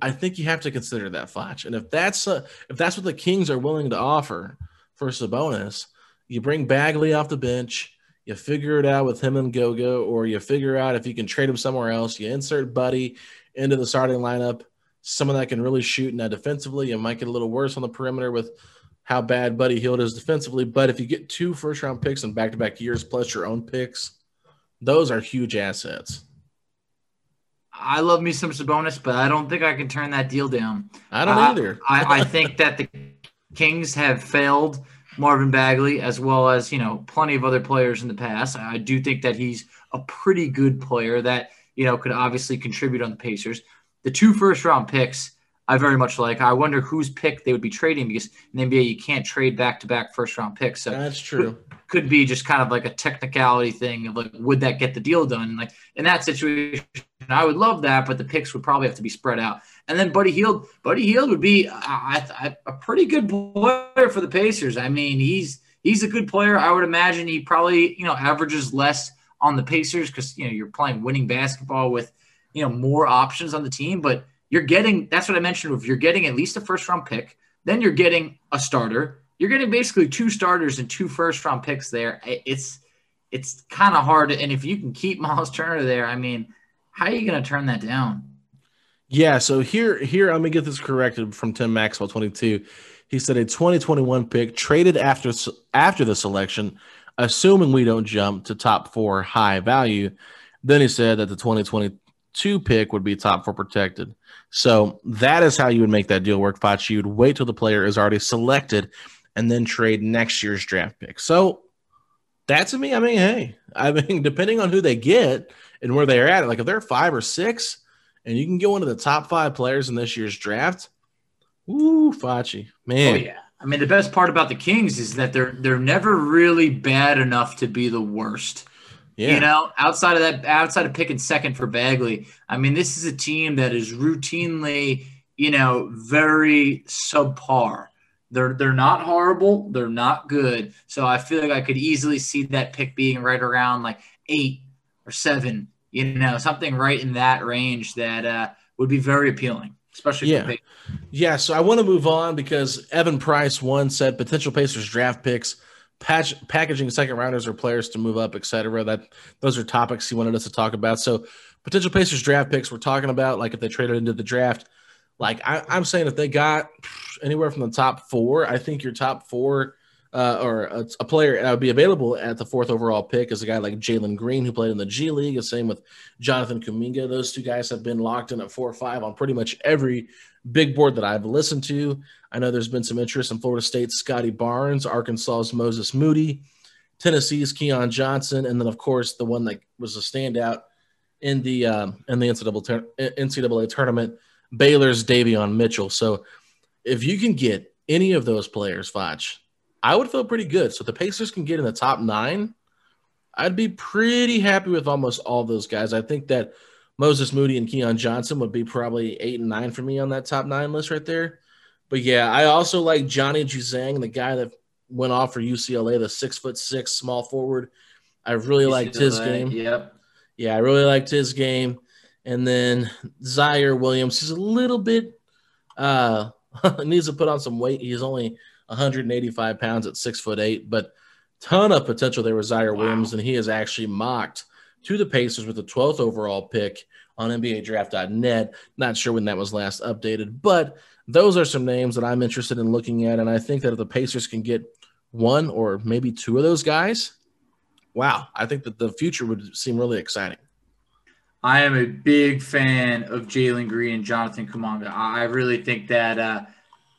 I think you have to consider that Foch, and if that's uh, if that's what the Kings are willing to offer for Sabonis, you bring Bagley off the bench. You figure it out with him and Goga, or you figure out if you can trade him somewhere else. You insert Buddy into the starting lineup, someone that can really shoot. Now, defensively, you might get a little worse on the perimeter with how bad Buddy Hield is defensively. But if you get two first round picks in back to back years plus your own picks, those are huge assets. I love me some Sabonis, but I don't think I can turn that deal down. I don't Uh, either. I, I think that the Kings have failed Marvin Bagley as well as you know plenty of other players in the past. I do think that he's a pretty good player that you know could obviously contribute on the Pacers. The two first round picks I very much like. I wonder whose pick they would be trading because in the NBA you can't trade back to back first round picks. So That's true. Could be just kind of like a technicality thing of like, would that get the deal done? Like in that situation, I would love that, but the picks would probably have to be spread out. And then Buddy Hield, Buddy Hield would be uh, a pretty good player for the Pacers. I mean, he's he's a good player. I would imagine he probably you know averages less on the Pacers because you know you're playing winning basketball with you know more options on the team, but you're getting that's what I mentioned. If you're getting at least a first round pick, then you're getting a starter. You're getting basically two starters and two first round picks there. It's it's kind of hard. And if you can keep Miles Turner there, I mean, how are you going to turn that down? Yeah, so here here I'm gonna get this corrected from Tim Maxwell 22. He said a 2021 pick traded after after the selection, assuming we don't jump to top four high value. Then he said that the 2022 pick would be top four protected. So that is how you would make that deal work, Facci. You would wait till the player is already selected and then trade next year's draft pick. So that to me, I mean, hey, I mean, depending on who they get and where they're at, like if they're five or six, and you can get one of the top five players in this year's draft, ooh, Facci, man. Oh yeah. I mean, the best part about the Kings is that they're they're never really bad enough to be the worst. Yeah. You know, outside of that, outside of picking second for Bagley, I mean, this is a team that is routinely, you know, very subpar. They're they're not horrible. They're not good. So I feel like I could easily see that pick being right around like eight or seven. You know, something right in that range that uh, would be very appealing, especially yeah. Yeah. So I want to move on because Evan Price one said potential Pacers draft picks patch, packaging second rounders or players to move up, etc. That those are topics he wanted us to talk about. So potential Pacers draft picks we're talking about, like if they traded into the draft, like I, am saying if they got anywhere from the top four, I think your top four uh, or a, a, player that would be available at the fourth overall pick is a guy like Jalen Green who played in the G League. The same with Jonathan Kuminga. Those two guys have been locked in at four or five on pretty much every big board that I've listened to. I know there's been some interest in Florida State's Scottie Barnes, Arkansas's Moses Moody, Tennessee's Keon Johnson, and then of course the one that was a standout in the um, in the NCAA, NCAA tournament, Baylor's Davion Mitchell. So if you can get any of those players, Foch, I would feel pretty good. So the Pacers can get in the top nine. I'd be pretty happy with almost all those guys. I think that Moses Moody and Keon Johnson would be probably eight and nine for me on that top nine list right there. But yeah, I also like Johnny Juzang, the guy that went off for UCLA, the six foot six small forward. I really UCLA, liked his game. Yep. Yeah, I really liked his game. And then Ziaire Williams, he's a little bit uh needs to put on some weight. He's only 185 pounds at six foot eight, but ton of potential there with Ziaire wow. Williams, and he is actually mocked to the Pacers with the 12th overall pick on NBA Draft.net. Not sure when that was last updated, but those are some names that I'm interested in looking at. And I think that if the Pacers can get one or maybe two of those guys, wow, I think that the future would seem really exciting. I am a big fan of Jalen Green and Jonathan Kuminga. I really think that uh,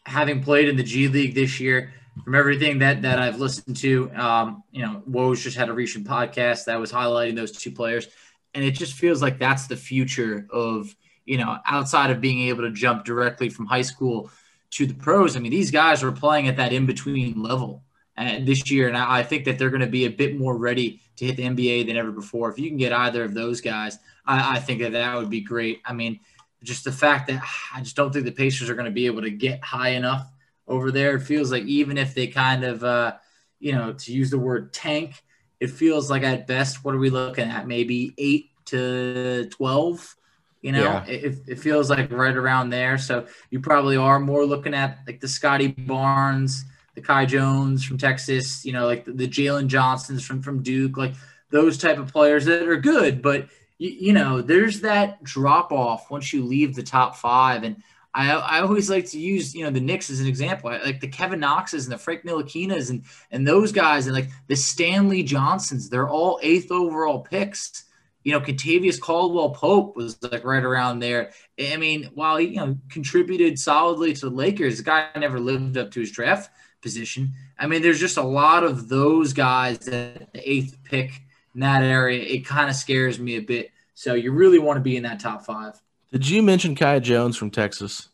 having played in the G League this year, from everything that that I've listened to, um, you know, Woj just had a recent podcast that was highlighting those two players, and it just feels like that's the future of you know outside of being able to jump directly from high school to the pros. I mean, these guys are playing at that in between level and this year, and I think that they're going to be a bit more ready to hit the NBA than ever before. If you can get either of those guys, I, I think that that would be great. I mean, just the fact that I just don't think the Pacers are going to be able to get high enough over there. It feels like even if they kind of, uh, you know, to use the word tank, it feels like at best, what are we looking at? Maybe eight to 12. You know, yeah. it, it feels like right around there. So you probably are more looking at like the Scottie Barnes, the Kai Jones from Texas, you know, like the, the Jalen Johnsons from, from Duke, like those type of players that are good. But, you, you know, there's that drop off once you leave the top five. And I, I always like to use you know the Knicks as an example, like the Kevin Knoxes and the Frank Ntilikina's and and those guys and like the Stanley Johnsons. They're all eighth overall picks. You know, Kentavious Caldwell Pope was like right around there. I mean, while he you know contributed solidly to the Lakers, the guy never lived up to his draft position. I mean, there's just a lot of those guys at the eighth pick in that area. It kind of scares me a bit. So you really want to be in that top five. Did you mention Kai Jones from Texas?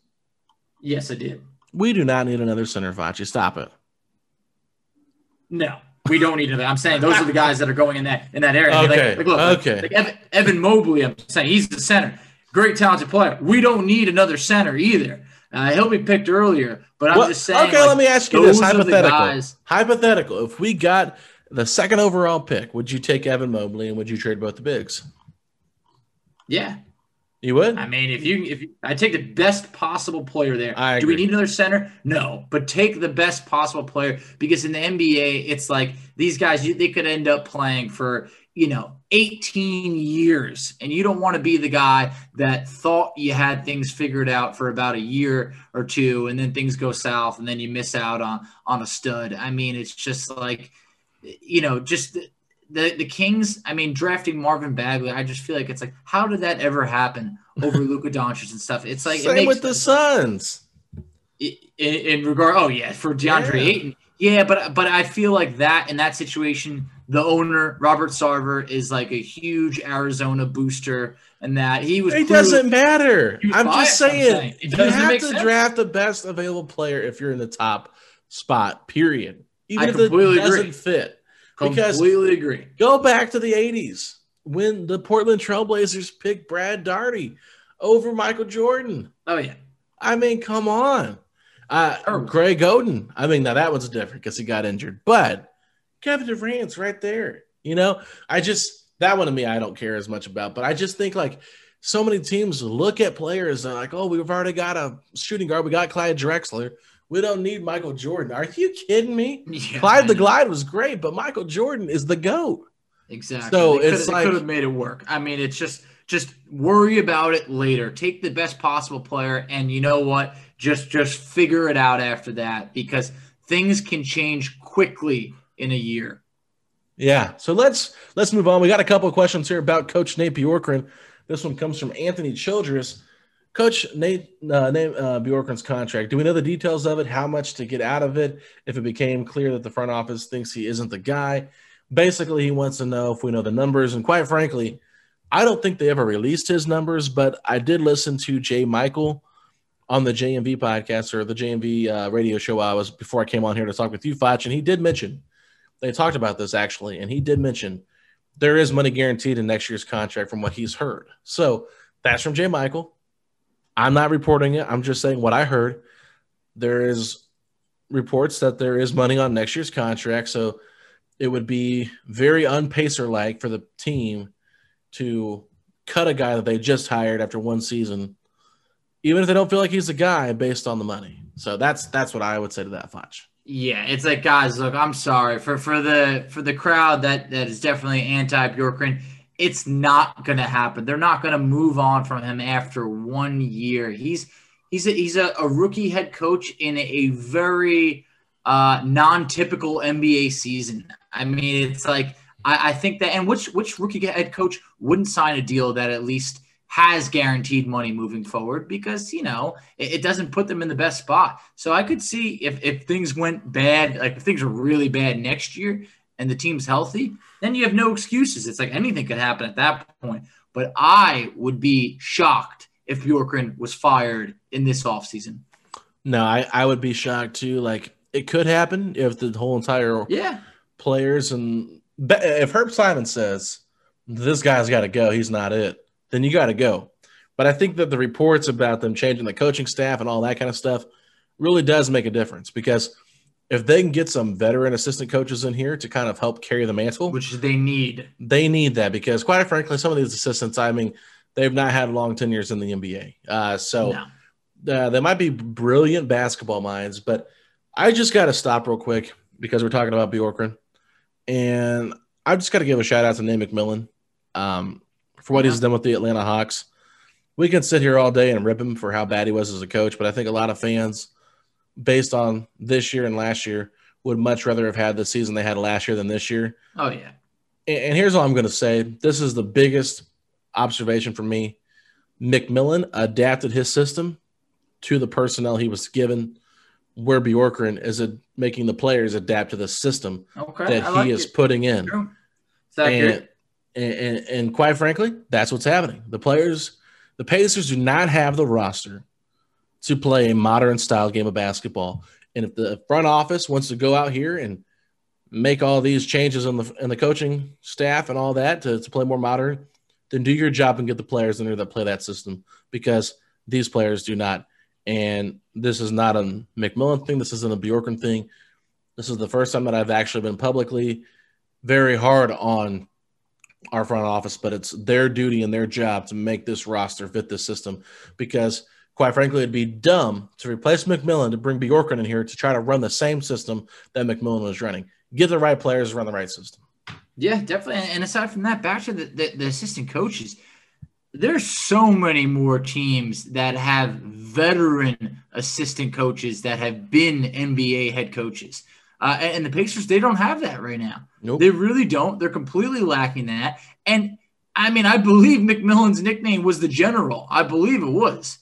Yes, I did. We do not need another center, Facci. Stop it. No, we don't need another. I'm saying those are the guys that are going in that in that area. Okay. Like, like look, okay. Like Evan, Evan, Mobley, I'm saying he's the center. Great talented player. We don't need another center either. Uh, he'll be picked earlier, but I'm well, just saying. Okay, like, let me ask you this hypothetical. Hypothetical. If we got the second overall pick, would you take Evan Mobley and would you trade both the bigs? Yeah, you would? I mean, if you if you, I take the best possible player there. Do we need another center? No, but take the best possible player because in the NBA, it's like these guys you, they could end up playing for you know 18 years and you don't want to be the guy that thought you had things figured out for about a year or two and then things go south and then you miss out on on a stud i mean it's just like you know just the the kings i mean drafting marvin bagley i just feel like it's like how did that ever happen over Luka Doncic and stuff it's like Same it makes, with the Suns. in, in regard oh yeah for DeAndre Yeah. Ayton yeah but but I feel like that in that situation the owner Robert Sarver is like a huge Arizona booster and that he was It doesn't matter. I'm just biased, I'm saying, saying. It you have make to sense. draft the best available player if you're in the top spot. Period. Even I if it doesn't agree. fit. Because completely agree go back to the 80s when the Portland Trailblazers picked Brad Darty over Michael Jordan. oh yeah I mean, come on. Uh. Greg Oden. I mean, now that one's different because he got injured, but Kevin Durant's right there. You know, I just that one to me, I don't care as much about, but I just think like so many teams look at players and like, oh, we've already got a shooting guard. We got Clyde Drexler. We don't need Michael Jordan. Are you kidding me? Yeah, Clyde the. Glide was great, but Michael Jordan is the GOAT. Exactly. So they it's like- could have made it work. I mean, it's just just worry about it later. Take the best possible player, and you know what? Just just figure it out after that because things can change quickly in a year. Yeah. So let's let's move on. We got a couple of questions here about Coach Nate Bjorkgren. This one comes from Anthony Childress. Coach Nate uh, Nate uh, Bjorkgren's contract. Do we know the details of it? How much to get out of it? If it became clear that the front office thinks he isn't the guy, basically he wants to know if we know the numbers. And quite frankly, I don't think they ever released his numbers, but I did listen to Jay Michael on the JMV podcast or the JMV uh, radio show. I was before I came on here to talk with you, Foch, and he did mention they talked about this actually, and he did mention there is money guaranteed in next year's contract from what he's heard. So that's from Jay Michael. I'm not reporting it. I'm just saying what I heard. There is reports that there is money on next year's contract. So it would be very unpacer like for the team to cut a guy that they just hired after one season, even if they don't feel like he's the guy based on the money. So that's that's what I would say to that, Foch. Yeah, it's like guys, look, I'm sorry for for the for the crowd that that is definitely anti Bjorkgren. It's not going to happen. They're not going to move on from him after one year. He's he's a, he's a, a rookie head coach in a very uh, non-typical NBA season. I mean, it's like I, I think that, and which which rookie head coach wouldn't sign a deal that at least has guaranteed money moving forward because you know it, it doesn't put them in the best spot. So I could see if if things went bad, like if things are really bad next year and the team's healthy, then you have no excuses. It's like anything could happen at that point. But I would be shocked if Bjorkgren was fired in this offseason. No, I, I would be shocked too. Like it could happen if the whole entire Yeah. players and if Herb Simon says this guy's got to go, he's not it, then you got to go. But I think that the reports about them changing the coaching staff and all that kind of stuff really does make a difference because if they can get some veteran assistant coaches in here to kind of help carry the mantle, Which they need. they need that because quite frankly, some of these assistants, I mean, they've not had long tenures in the NBA. Uh, so No. uh, they might be brilliant basketball minds, but I just got to stop real quick because we're talking about Bjorkgren, and I just got to give a shout out to Nate McMillan um, for what he's done with the Atlanta Hawks. We can sit here all day and rip him for how bad he was as a coach, but I think a lot of fans, based on this year and last year, would much rather have had the season they had last year than this year. Oh yeah. And, and here's all I'm going to say: this is the biggest observation for me. McMillan adapted his system to the personnel he was given, where Bjorkgren is a, making the players adapt to the system Okay. that I he like is it. putting in. It's. And, and, and, and quite frankly, that's what's happening. The players, the Pacers do not have the roster to play a modern style game of basketball. And if the front office wants to go out here and make all these changes in the in the coaching staff and all that to, to play more modern, then do your job and get the players in there that play that system because these players do not. And this is not a McMillan thing. This isn't a Bjorkgren thing. This is the first time that I've actually been publicly very hard on our front office, but it's their duty and their job to make this roster fit this system because quite frankly, it'd be dumb to replace McMillan to bring Bjorkgren in here to try to run the same system that McMillan was running. Get the right players, run the right system. Yeah, definitely. And aside from that, back to the, the, the assistant coaches, there's so many more teams that have veteran assistant coaches that have been NBA head coaches. Uh, and, the Pacers, they don't have that right now. Nope. They really don't. They're completely lacking that. And I mean, I believe McMillan's nickname was the general. I believe it was.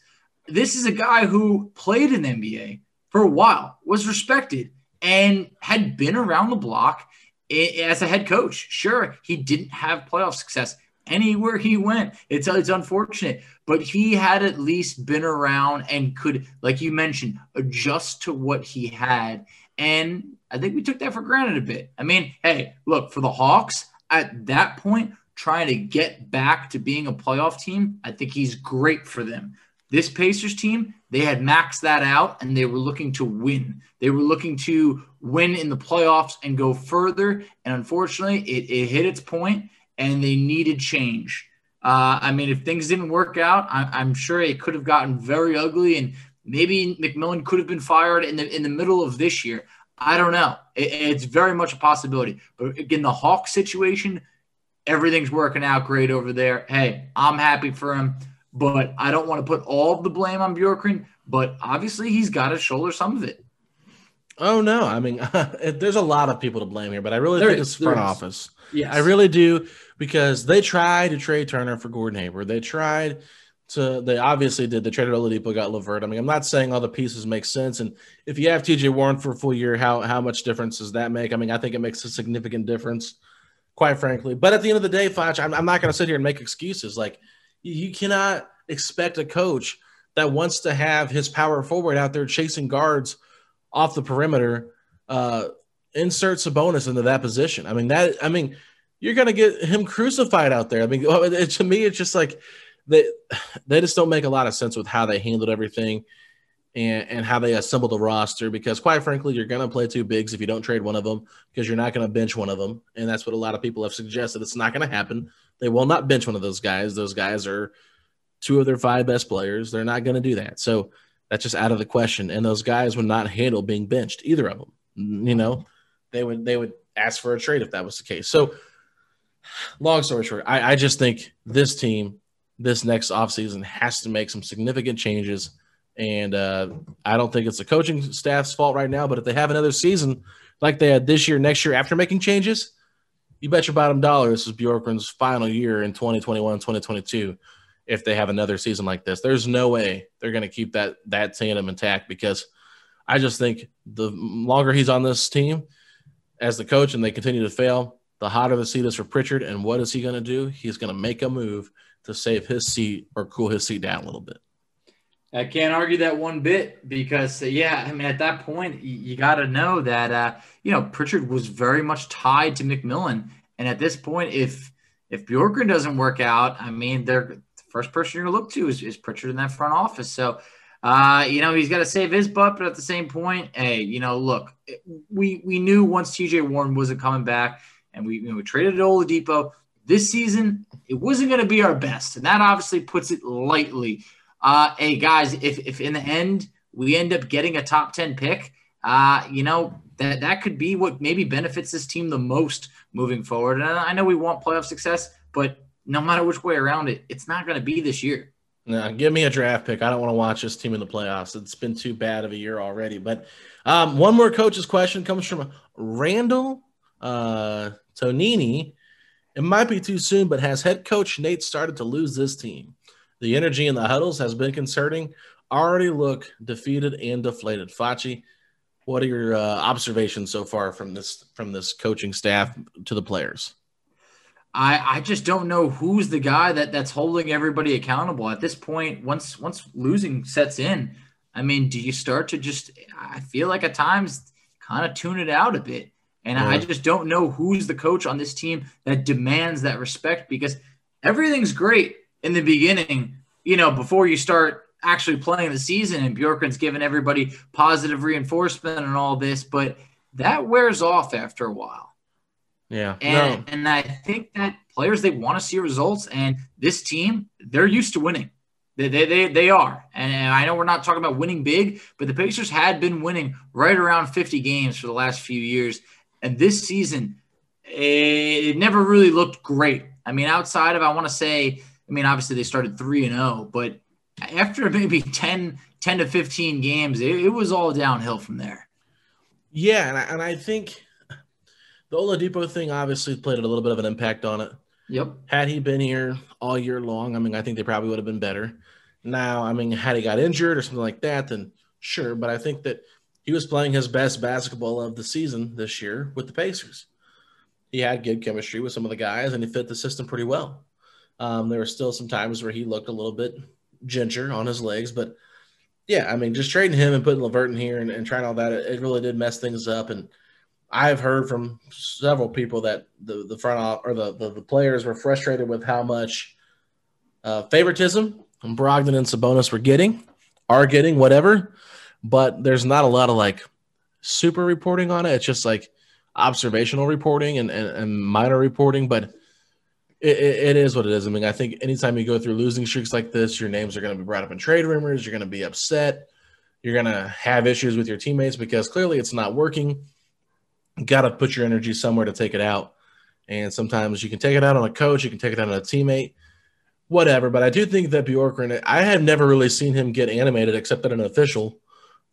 This is a guy who played in the NBA for a while, was respected, and had been around the block as a head coach. Sure, he didn't have playoff success anywhere he went. It's it's unfortunate, but he had at least been around and could, like you mentioned, adjust to what he had. And I think we took that for granted a bit. I mean, hey, look for the Hawks at that point, trying to get back to being a playoff team. I think he's great for them. This Pacers team, they had maxed that out and they were looking to win. They were looking to win in the playoffs and go further. And unfortunately, it, it hit its point and they needed change. Uh, I mean, if things didn't work out, I, I'm sure it could have gotten very ugly, and maybe McMillan could have been fired in the in the middle of this year. I don't know. It, it's very much a possibility. But again, the Hawk situation, everything's working out great over there. Hey, I'm happy for him, but I don't want to put all of the blame on Bjorkgren. But obviously, he's got to shoulder some of it. Oh no, I mean, there's a lot of people to blame here, but I really There think is, it's front is. office. Yeah, I really do because they tried to trade Turner for Gordon Hayward. They tried to. They obviously did. They traded Oladipo, got LeVert. I mean, I'm not saying all the pieces make sense. And if you have T.J. Warren for a full year, how how much difference does that make? I mean, I think it makes a significant difference, quite frankly. But at the end of the day, Foch, I'm, I'm not going to sit here and make excuses. Like you, cannot expect a coach that wants to have his power forward out there chasing guards off the perimeter. Uh, insert Sabonis into that position. I mean that. I mean, you're gonna get him crucified out there. I mean, to me, it's just like they they just don't make a lot of sense with how they handled everything and and how they assembled the roster. Because quite frankly, you're gonna play two bigs if you don't trade one of them because you're not gonna bench one of them, and that's what a lot of people have suggested. It's not gonna happen. They will not bench one of those guys. Those guys are two of their five best players. They're not gonna do that. So. That's just out of the question, and those guys would not handle being benched either of them. You know, they would they would ask for a trade if that was the case. So, long story short, I, I just think this team, this next offseason has to make some significant changes. And uh, I don't think it's the coaching staff's fault right now, but if they have another season like they had this year, next year after making changes, you bet your bottom dollar this is Bjorkgren's final year in 2021, 2022. If they have another season like this, there's no way they're going to keep that that tandem intact because I just think the longer he's on this team as the coach and they continue to fail, the hotter the seat is for Pritchard. And what is he going to do? He's going to make a move to save his seat or cool his seat down a little bit. I can't argue that one bit because, yeah, I mean, at that point, you, you got to know that, uh, you know, Pritchard was very much tied to McMillan. And at this point, if if Bjorkgren doesn't work out, I mean, they're the first person you're going to look to is, is Pritchard in that front office. So, uh, you know, he's got to save his butt, but at the same point, hey, you know, look, we we knew once TJ Warren wasn't coming back, and we you know, we traded Oladipo this season, it wasn't going to be our best, and that obviously puts it lightly. Uh, hey guys, if if in the end we end up getting a top ten pick, uh, you know that that could be what maybe benefits this team the most moving forward. And I know we want playoff success, but no matter which way around it, it's not going to be this year. No, give me a draft pick. I don't want to watch this team in the playoffs. It's been too bad of a year already. But um, one more coach's question comes from Randall uh, Tonini. It might be too soon, but has head coach Nate started to lose this team? The energy in the huddles has been concerning. Already look defeated and deflated. Facci, what are your uh, observations so far from this from this coaching staff to the players? I, I just don't know who's the guy that that's holding everybody accountable at this point. Once once losing sets in, I mean, do you start to just? I feel like at times kind of tune it out a bit, and I just don't know who's the coach on this team that demands that respect because everything's great in the beginning, you know, before you start actually playing the season, and Bjorkgren's giving everybody positive reinforcement and all this, but that wears off after a while. Yeah, And, and I think that players they want to see results, and this team they're used to winning. They they they, they are, and, and I know we're not talking about winning big, but the Pacers had been winning right around 50 games for the last few years, and this season, it never really looked great. I mean, outside of I want to say, I mean, obviously they started three and zero, but after maybe 10, 10 to fifteen games, it, it was all downhill from there. Yeah, and I, and I think the Oladipo thing obviously played a little bit of an impact on it. Yep. Had he been here all year long, I mean, I think they probably would have been better. Now, I mean, had he got injured or something like that, then sure. But I think that he was playing his best basketball of the season this year with the Pacers. He had good chemistry with some of the guys, and he fit the system pretty well. Um, there were still some times where he looked a little bit ginger on his legs, but yeah, I mean, just trading him and putting LeVert in here and, and trying all that, it, it really did mess things up. And I've heard from several people that the the front off or the, the, the players were frustrated with how much uh, favoritism Brogdon and Sabonis were getting, are getting, whatever. But there's not a lot of like super reporting on it. It's just like observational reporting and, and, and minor reporting. But it, it, it is what it is. I mean, I think anytime you go through losing streaks like this, your names are going to be brought up in trade rumors. You're going to be upset. You're going to have issues with your teammates because clearly it's not working. Got to put your energy somewhere to take it out. And sometimes you can take it out on a coach, you can take it out on a teammate, whatever. But I do think that Bjorkgren, I have never really seen him get animated except at an official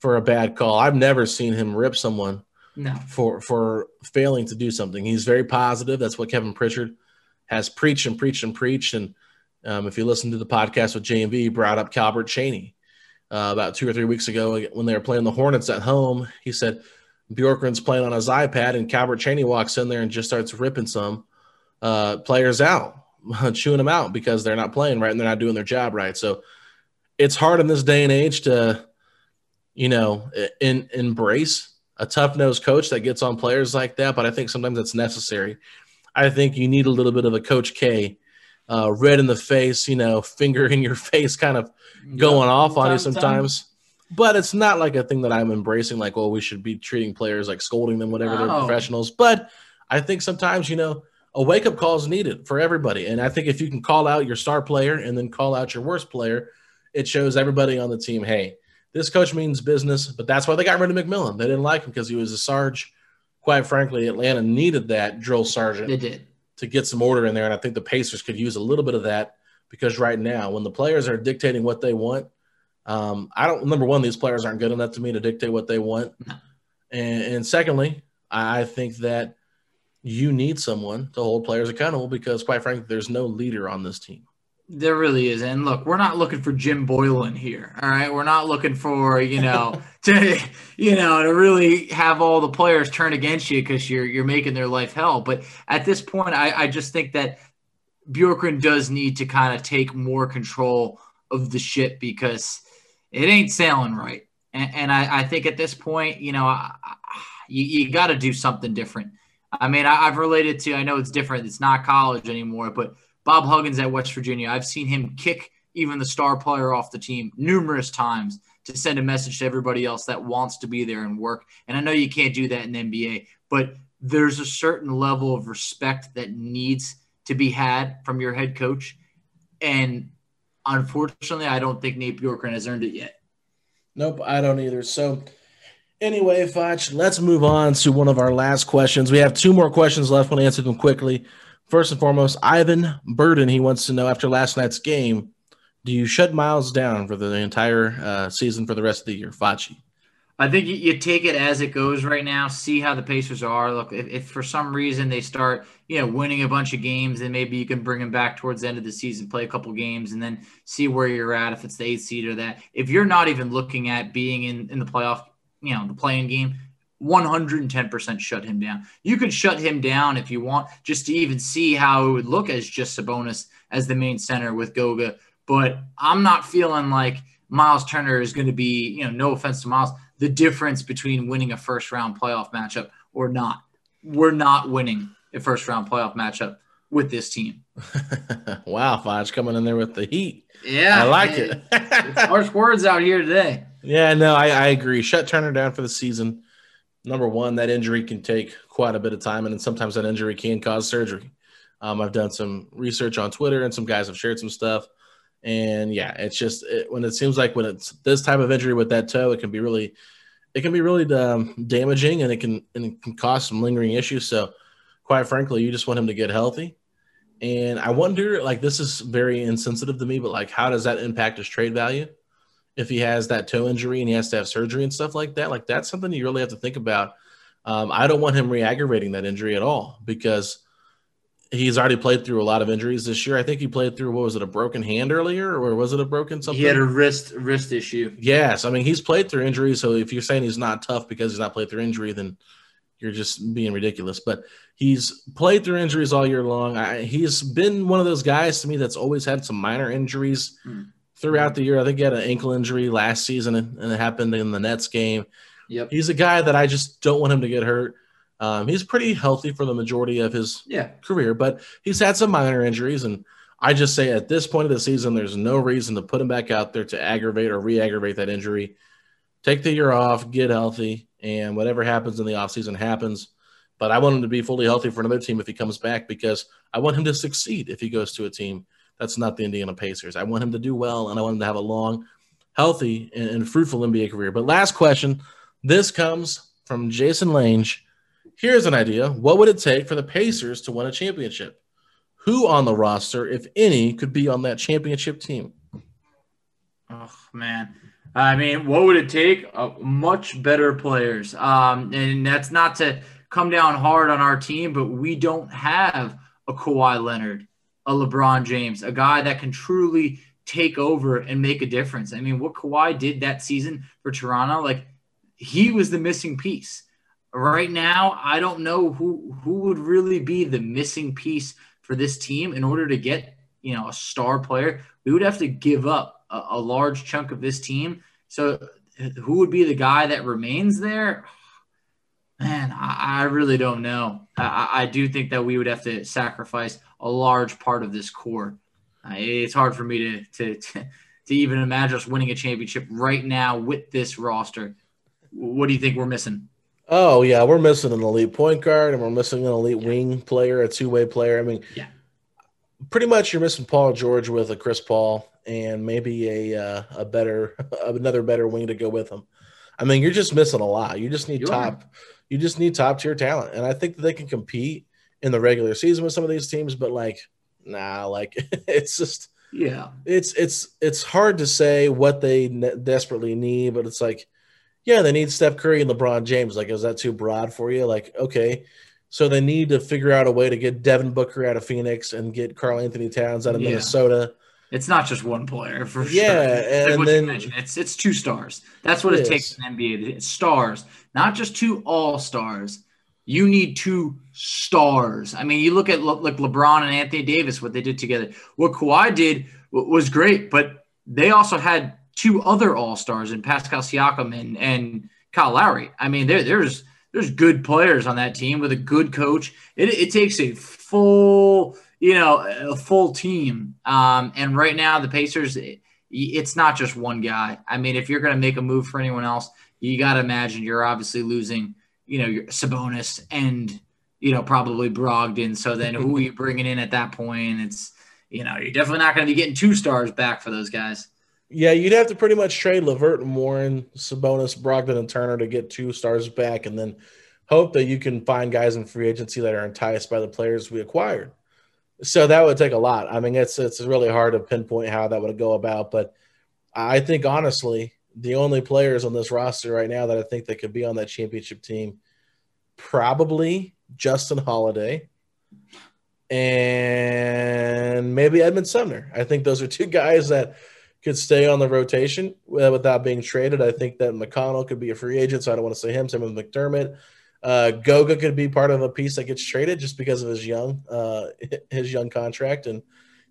for a bad call. I've never seen him rip someone No. for for failing to do something. He's very positive. That's what Kevin Pritchard has preached and preached and preached. And um, if you listen to the podcast with JMV, he brought up Calbert Cheaney uh, about two or three weeks ago when they were playing the Hornets at home. He said Bjorkgren's playing on his iPad, and Calbert Cheaney walks in there and just starts ripping some uh, players out, chewing them out because they're not playing right and they're not doing their job right. So it's hard in this day and age to, you know, in, embrace a tough nosed coach that gets on players like that. But I think sometimes it's necessary. I think you need a little bit of a Coach K, uh, red in the face, you know, finger in your face, kind of going off on you Time to time. sometimes. But it's not like a thing that I'm embracing, like, well, we should be treating players like scolding them whenever they're professionals. But I think sometimes, you know, a wake up call is needed for everybody. And I think if you can call out your star player and then call out your worst player, it shows everybody on the team, hey, this coach means business. But that's why they got rid of McMillan. They didn't like him because he was a Sarge. Quite frankly, Atlanta needed that drill sergeant They did. to get some order in there. And I think the Pacers could use a little bit of that because right now, when the players are dictating what they want, um, I don't. Number one, these players aren't good enough to me to dictate what they want, and, and secondly, I I think that you need someone to hold players accountable because, quite frankly, there's no leader on this team. There really is. And look, we're not looking for Jim Boylan here. All right. We're not looking for, you know, to you know, to really have all the players turn against you because you're you're making their life hell. But at this point, I, I just think that Bjorkgren does need to kind of take more control of the ship because it ain't sailing right. And, and I, I think at this point, you know, I, you, you got to do something different. I mean, I, I've related to, I know it's different. It's not college anymore, but Bob Huggins at West Virginia, I've seen him kick even the star player off the team numerous times to send a message to everybody else that wants to be there and work. And I know you can't do that in the NBA, but there's a certain level of respect that needs to be had from your head coach. And unfortunately, I don't think Nate Bjorkgren has earned it yet. Nope, I don't either. So, anyway, Foch, let's move on to one of our last questions. We have two more questions left. We'll answer them quickly. First and foremost, Ivan Burden. He wants to know after last night's game, do you shut Miles down for the entire uh, season for the rest of the year, Facci? I think you, take it as it goes right now. See how the Pacers are. Look, if, if for some reason they start, you know, winning a bunch of games, then maybe you can bring them back towards the end of the season, play a couple games, and then see where you're at. If it's the eighth seed or that, if you're not even looking at being in in the playoff, you know, the playing game, 110% shut him down. You could shut him down if you want, just to even see how it would look as just Sabonis as the main center with Goga. But I'm not feeling like Miles Turner is going to be, you know, no offense to Miles, the difference between winning a first round playoff matchup or not. We're not winning a first round playoff matchup with this team. wow, Foch coming in there with the heat. Yeah. I like it. It's harsh words out here today. Yeah, no, I, I agree. Shut Turner down for the season. Number one, that injury can take quite a bit of time, and then sometimes that injury can cause surgery. Um, I've done some research on Twitter, and some guys have shared some stuff. And yeah, it's just it, when it seems like when it's this type of injury with that toe, it can be really, it can be really um, damaging, and it can and it can cause some lingering issues. So quite frankly, you just want him to get healthy. And I wonder, like, this is very insensitive to me, but like, how does that impact his trade value? If he has that toe injury and he has to have surgery and stuff like that, like, that's something you really have to think about. Um, I don't want him re aggravating that injury at all because he's already played through a lot of injuries this year. I think he played through, what was it, a broken hand earlier, or was it a broken something? He had a wrist wrist issue. Yes, I mean he's played through injuries. So if you're saying he's not tough because he's not played through injury, then you're just being ridiculous. But he's played through injuries all year long. I, he's been one of those guys to me that's always had some minor injuries Hmm. Throughout the year. I think he had an ankle injury last season, and it happened in the Nets game. Yep. He's a guy that I just don't want him to get hurt. Um, he's pretty healthy for the majority of his Yeah. career, but he's had some minor injuries. And I just say at this point of the season, there's no reason to put him back out there to aggravate or re aggravate that injury. Take the year off, get healthy, and whatever happens in the offseason happens. But I want him to be fully healthy for another team if he comes back because I want him to succeed if he goes to a team that's not the Indiana Pacers. I want him to do well and I want him to have a long, healthy, and, and fruitful NBA career. But last question this comes from Jason Lange. Here's an idea. What would it take for the Pacers to win a championship? Who on the roster, if any, could be on that championship team? Oh man. I mean, what would it take? Uh, much better players. Um, and that's not to come down hard on our team, but we don't have a Kawhi Leonard, a LeBron James, a guy that can truly take over and make a difference. I mean, what Kawhi did that season for Toronto, like he was the missing piece. Right now, I don't know who who would really be the missing piece for this team in order to get, you know, a star player. We would have to give up a, a large chunk of this team. So who would be the guy that remains there? Man, I, I really don't know. I, I do think that we would have to sacrifice a large part of this core. Uh, it's hard for me to, to to to even imagine us winning a championship right now with this roster. What do you think we're missing? Oh yeah, we're missing an elite point guard and we're missing an elite wing player, a two-way player. I mean, Yeah. pretty much you're missing Paul George with a Chris Paul and maybe a uh, a better another better wing to go with him. I mean, you're just missing a lot. You just need You are. top. You just need top tier talent, and I think that they can compete in the regular season with some of these teams. But like, nah, like it's just Yeah, it's it's it's hard to say what they ne- desperately need, but it's like, yeah, they need Steph Curry and LeBron James. Like, is that too broad for you? Like, okay, so they need to figure out a way to get Devin Booker out of Phoenix and get Karl-Anthony Towns out of Yeah. Minnesota. it's not just one player for sure. Yeah, and then- it's it's two stars. That's what It it, takes in the NBA. It's stars, not just two all stars. You need two stars. I mean, you look at Le- like LeBron and Anthony Davis, what they did together. What Kawhi did w- was great, but they also had two other all stars in Pascal Siakam and and Kyle Lowry. I mean, there there's there's good players on that team with a good coach. It, it takes a full, you know, a full team. Um, and right now, the Pacers, it- it's not just one guy. I mean, if you're going to make a move for anyone else, you got to imagine you're obviously losing, you know, your Sabonis and you know probably Brogdon. So then, who are you bringing in at that point? It's you know, you're definitely not going to be getting two stars back for those guys. Yeah, you'd have to pretty much trade LeVert and Warren, Sabonis, Brogdon, and Turner to get two stars back, and then hope that you can find guys in free agency that are enticed by the players we acquired. So that would take a lot. I mean, it's it's really hard to pinpoint how that would go about, but I think honestly, the only players on this roster right now that I think that could be on that championship team, probably Justin Holiday and maybe Edmund Sumner. I think those are two guys that could stay on the rotation uh, without being traded. I think that McConnell could be a free agent, so I don't want to say him. Same with McDermott. Uh, Goga could be part of a piece that gets traded just because of his young, uh, his young contract and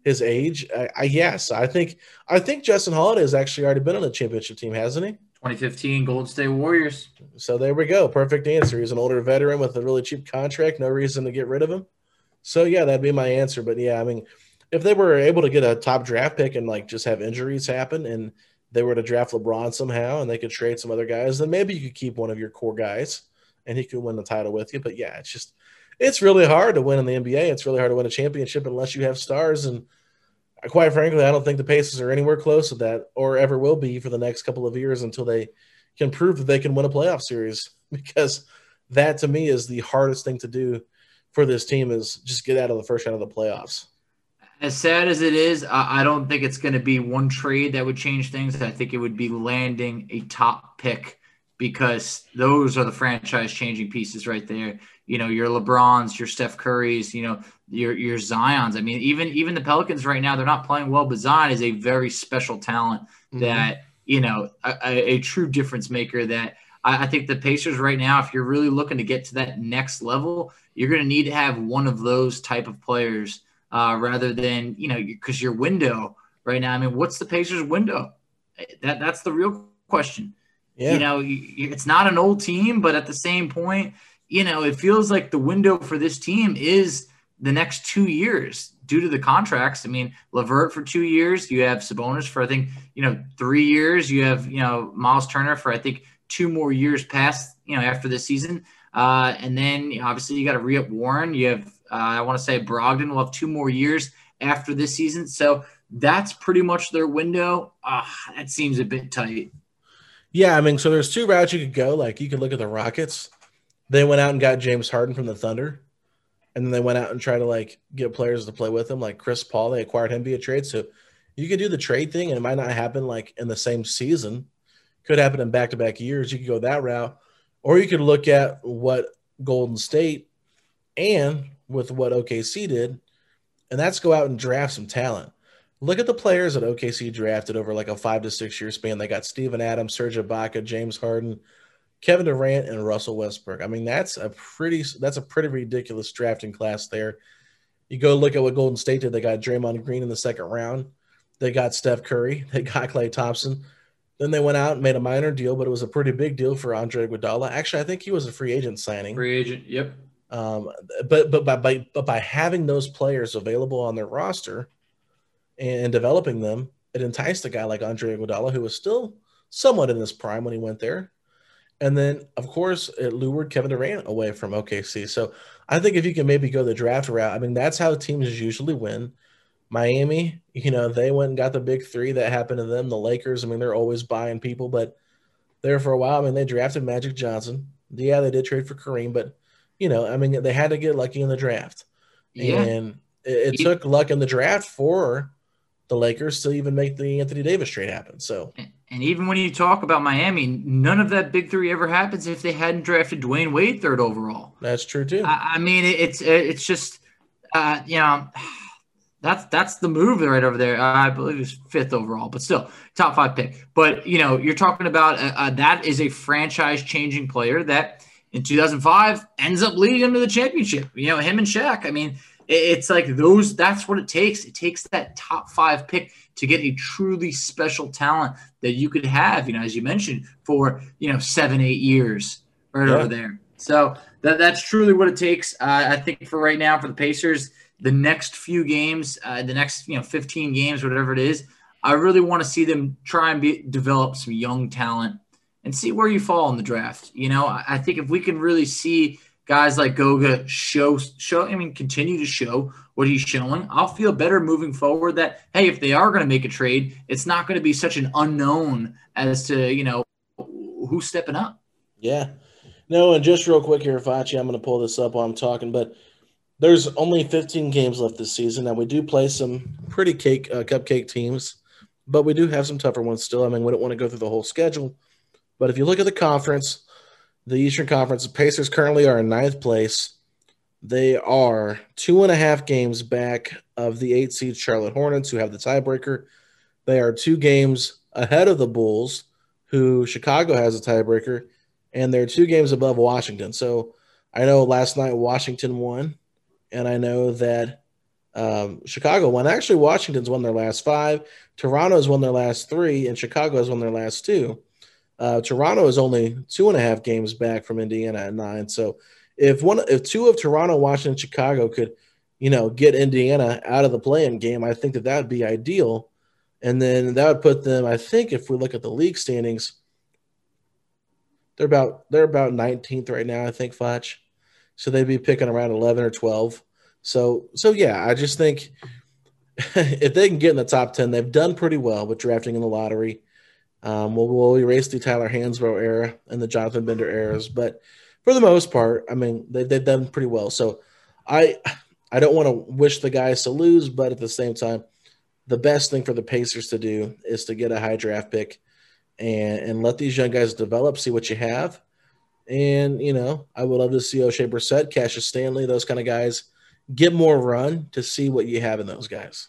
his age. I, I yes, I think I think Justin Holiday has actually already been on the championship team, hasn't he? 2015 Golden State Warriors. So there we go. Perfect answer. He's an older veteran with a really cheap contract. No reason to get rid of him. So yeah, that'd be my answer. But yeah, I mean, if they were able to get a top draft pick and like just have injuries happen and they were to draft LeBron somehow and they could trade some other guys, then maybe you could keep one of your core guys and he could win the title with you. But yeah, it's just it's really hard to win in the NBA. It's really hard to win a championship unless you have stars. And quite frankly, I don't think the Pacers are anywhere close to that or ever will be for the next couple of years until they can prove that they can win a playoff series because that to me is the hardest thing to do for this team is just get out of the first round of the playoffs. As sad as it is, I don't think it's going to be one trade that would change things. I think it would be landing a top pick because those are the franchise changing pieces right there. You know, your LeBrons, your Steph Currys, you know, your your Zion's. I mean, even even the Pelicans right now, they're not playing well, but Zion is a very special talent mm-hmm. that, you know, a, a, true difference maker that I, I think the Pacers right now, if you're really looking to get to that next level, you're going to need to have one of those type of players uh, rather than you know because your window right now. I mean, what's the Pacers' window? That that's the real question. Yeah. You know, it's not an old team, but at the same point, you know, it feels like the window for this team is the next two years due to the contracts. I mean, LeVert for two years. You have Sabonis for I think you know three years. You have you know Miles Turner for I think two more years past you know after this season. Uh, and then obviously you got to re up Warren. You have, uh, I want to say Brogdon will have two more years after this season. So that's pretty much their window. Uh, that seems a bit tight. Yeah, I mean, so there's two routes you could go. Like you could look at the Rockets. They went out and got James Harden from the Thunder. And then they went out and tried to like get players to play with him, like Chris Paul. They acquired him via trade. So you could do the trade thing, and it might not happen like in the same season. Could happen in back to back years. You could go that route. Or you could look at what Golden State and with what OKC did, and that's go out and draft some talent. Look at the players that OKC drafted over like a five to six year span. They got Steven Adams, Serge Ibaka, James Harden, Kevin Durant, and Russell Westbrook. I mean, that's a pretty that's a pretty ridiculous drafting class there. You go look at what Golden State did. They got Draymond Green in the second round. They got Steph Curry. They got Klay Thompson. Then they went out and made a minor deal, but it was a pretty big deal for Andre Iguodala. Actually, I think he was a free agent signing. Free agent, yep. Um, but but by, by but by having those players available on their roster and developing them, it enticed a guy like Andre Iguodala, who was still somewhat in his prime when he went there. And then, of course, it lured Kevin Durant away from OKC. So I think if you can maybe go the draft route, I mean, that's how teams usually win. Miami, you know, they went and got the big three that happened to them. The Lakers, I mean, they're always buying people, but there for a while, I mean, they drafted Magic Johnson. Yeah, they did trade for Kareem, but you know, I mean, they had to get lucky in the draft. Yeah. And it, it took luck in the draft for the Lakers to even make the Anthony Davis trade happen. So, and even when you talk about Miami, none of that big three ever happens if they hadn't drafted Dwyane Wade third overall. That's true too. I, I mean, it's it's just, uh, you know that's that's the move right over there. I believe it's fifth overall, but still top five pick. But you know, you're talking about uh, uh, that is a franchise changing player that in 2005 ends up leading them to the championship. You know, him and Shaq. I mean, it's like those. That's what it takes. It takes that top five pick to get a truly special talent that you could have. You know, as you mentioned, for you know seven, eight years right yeah. over there. So that that's truly what it takes. Uh, I think for right now for the Pacers the next few games, uh, the next you know 15 games, whatever it is, I really want to see them try and be, develop some young talent and see where you fall in the draft. You know, I, I think if we can really see guys like Goga show show, I mean, continue to show what he's showing, I'll feel better moving forward. That hey, if they are going to make a trade, it's not going to be such an unknown as to you know who's stepping up. Yeah. No, and just real quick here, Facci, I'm going to pull this up while I'm talking, but there's only 15 games left this season. Now we do play some pretty cake uh, cupcake teams, but we do have some tougher ones still. I mean, we don't want to go through the whole schedule, but if you look at the conference, the Eastern Conference, the Pacers currently are in ninth place. They are two and a half games back of the eight seed Charlotte Hornets, who have the tiebreaker. They are two games ahead of the Bulls, who Chicago has a tiebreaker, and they're two games above Washington. So I know last night Washington won and I know that um, Chicago won. Actually, Washington's won their last five. Toronto's won their last three, and Chicago has won their last two. Uh, Toronto is only two and a half games back from Indiana at nine. So if one, if two of Toronto, Washington, Chicago could, you know, get Indiana out of the play-in game, I think that that would be ideal. And then that would put them, I think, if we look at the league standings, they're about they're about 19th right now, I think, Fletch so they'd be picking around 11 or 12. So, so yeah, I just think if they can get in the top 10, they've done pretty well with drafting in the lottery. Um, we'll, we'll erase the Tyler Hansbrough era and the Jonathan Bender eras, but for the most part, I mean, they, they've done pretty well. So I I don't want to wish the guys to lose, but at the same time, the best thing for the Pacers to do is to get a high draft pick and and let these young guys develop, see what you have. And you know, I would love to see Oshae Brissett, Cassius Stanley, those kind of guys get more run to see what you have in those guys.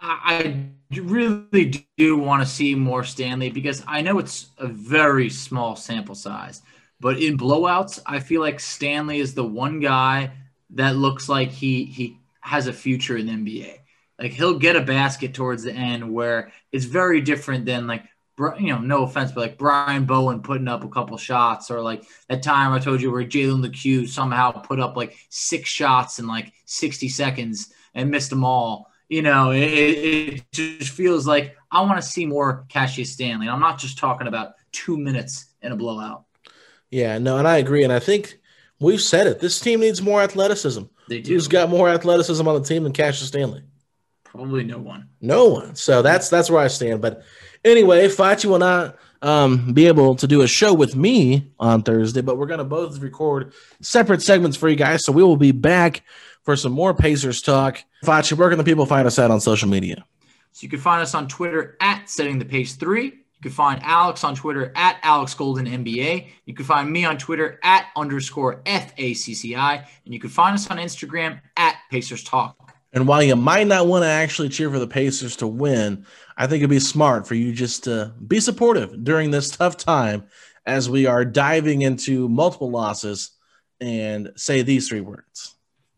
I really do want to see more Stanley because I know it's a very small sample size, but in blowouts, I feel like Stanley is the one guy that looks like he he has a future in the NBA. Like he'll get a basket towards the end where it's very different than like you know, no offense, but like Brian Bowen putting up a couple shots, or like that time I told you where Jalen Lecque somehow put up like six shots in like 60 seconds and missed them all. You know, it, it just feels like I want to see more Cassius Stanley. I'm not just talking about two minutes in a blowout. Yeah, no, and I agree. And I think we've said it. This team needs more athleticism. They do. Who's got more athleticism on the team than Cassius Stanley? Probably no one. No one. So that's that's where I stand. But anyway, Facci will not um, be able to do a show with me on Thursday, but we're going to both record separate segments for you guys. So we will be back for some more Pacers talk. Facci, where can the people find us at on social media? So you can find us on Twitter at Setting the Pace 3. You can find Alex on Twitter at Alex Golden NBA. You can find me on Twitter at underscore FACCI. And you can find us on Instagram at Pacers Talk. And while you might not want to actually cheer for the Pacers to win, I think it'd be smart for you just to be supportive during this tough time as we are diving into multiple losses and say these three words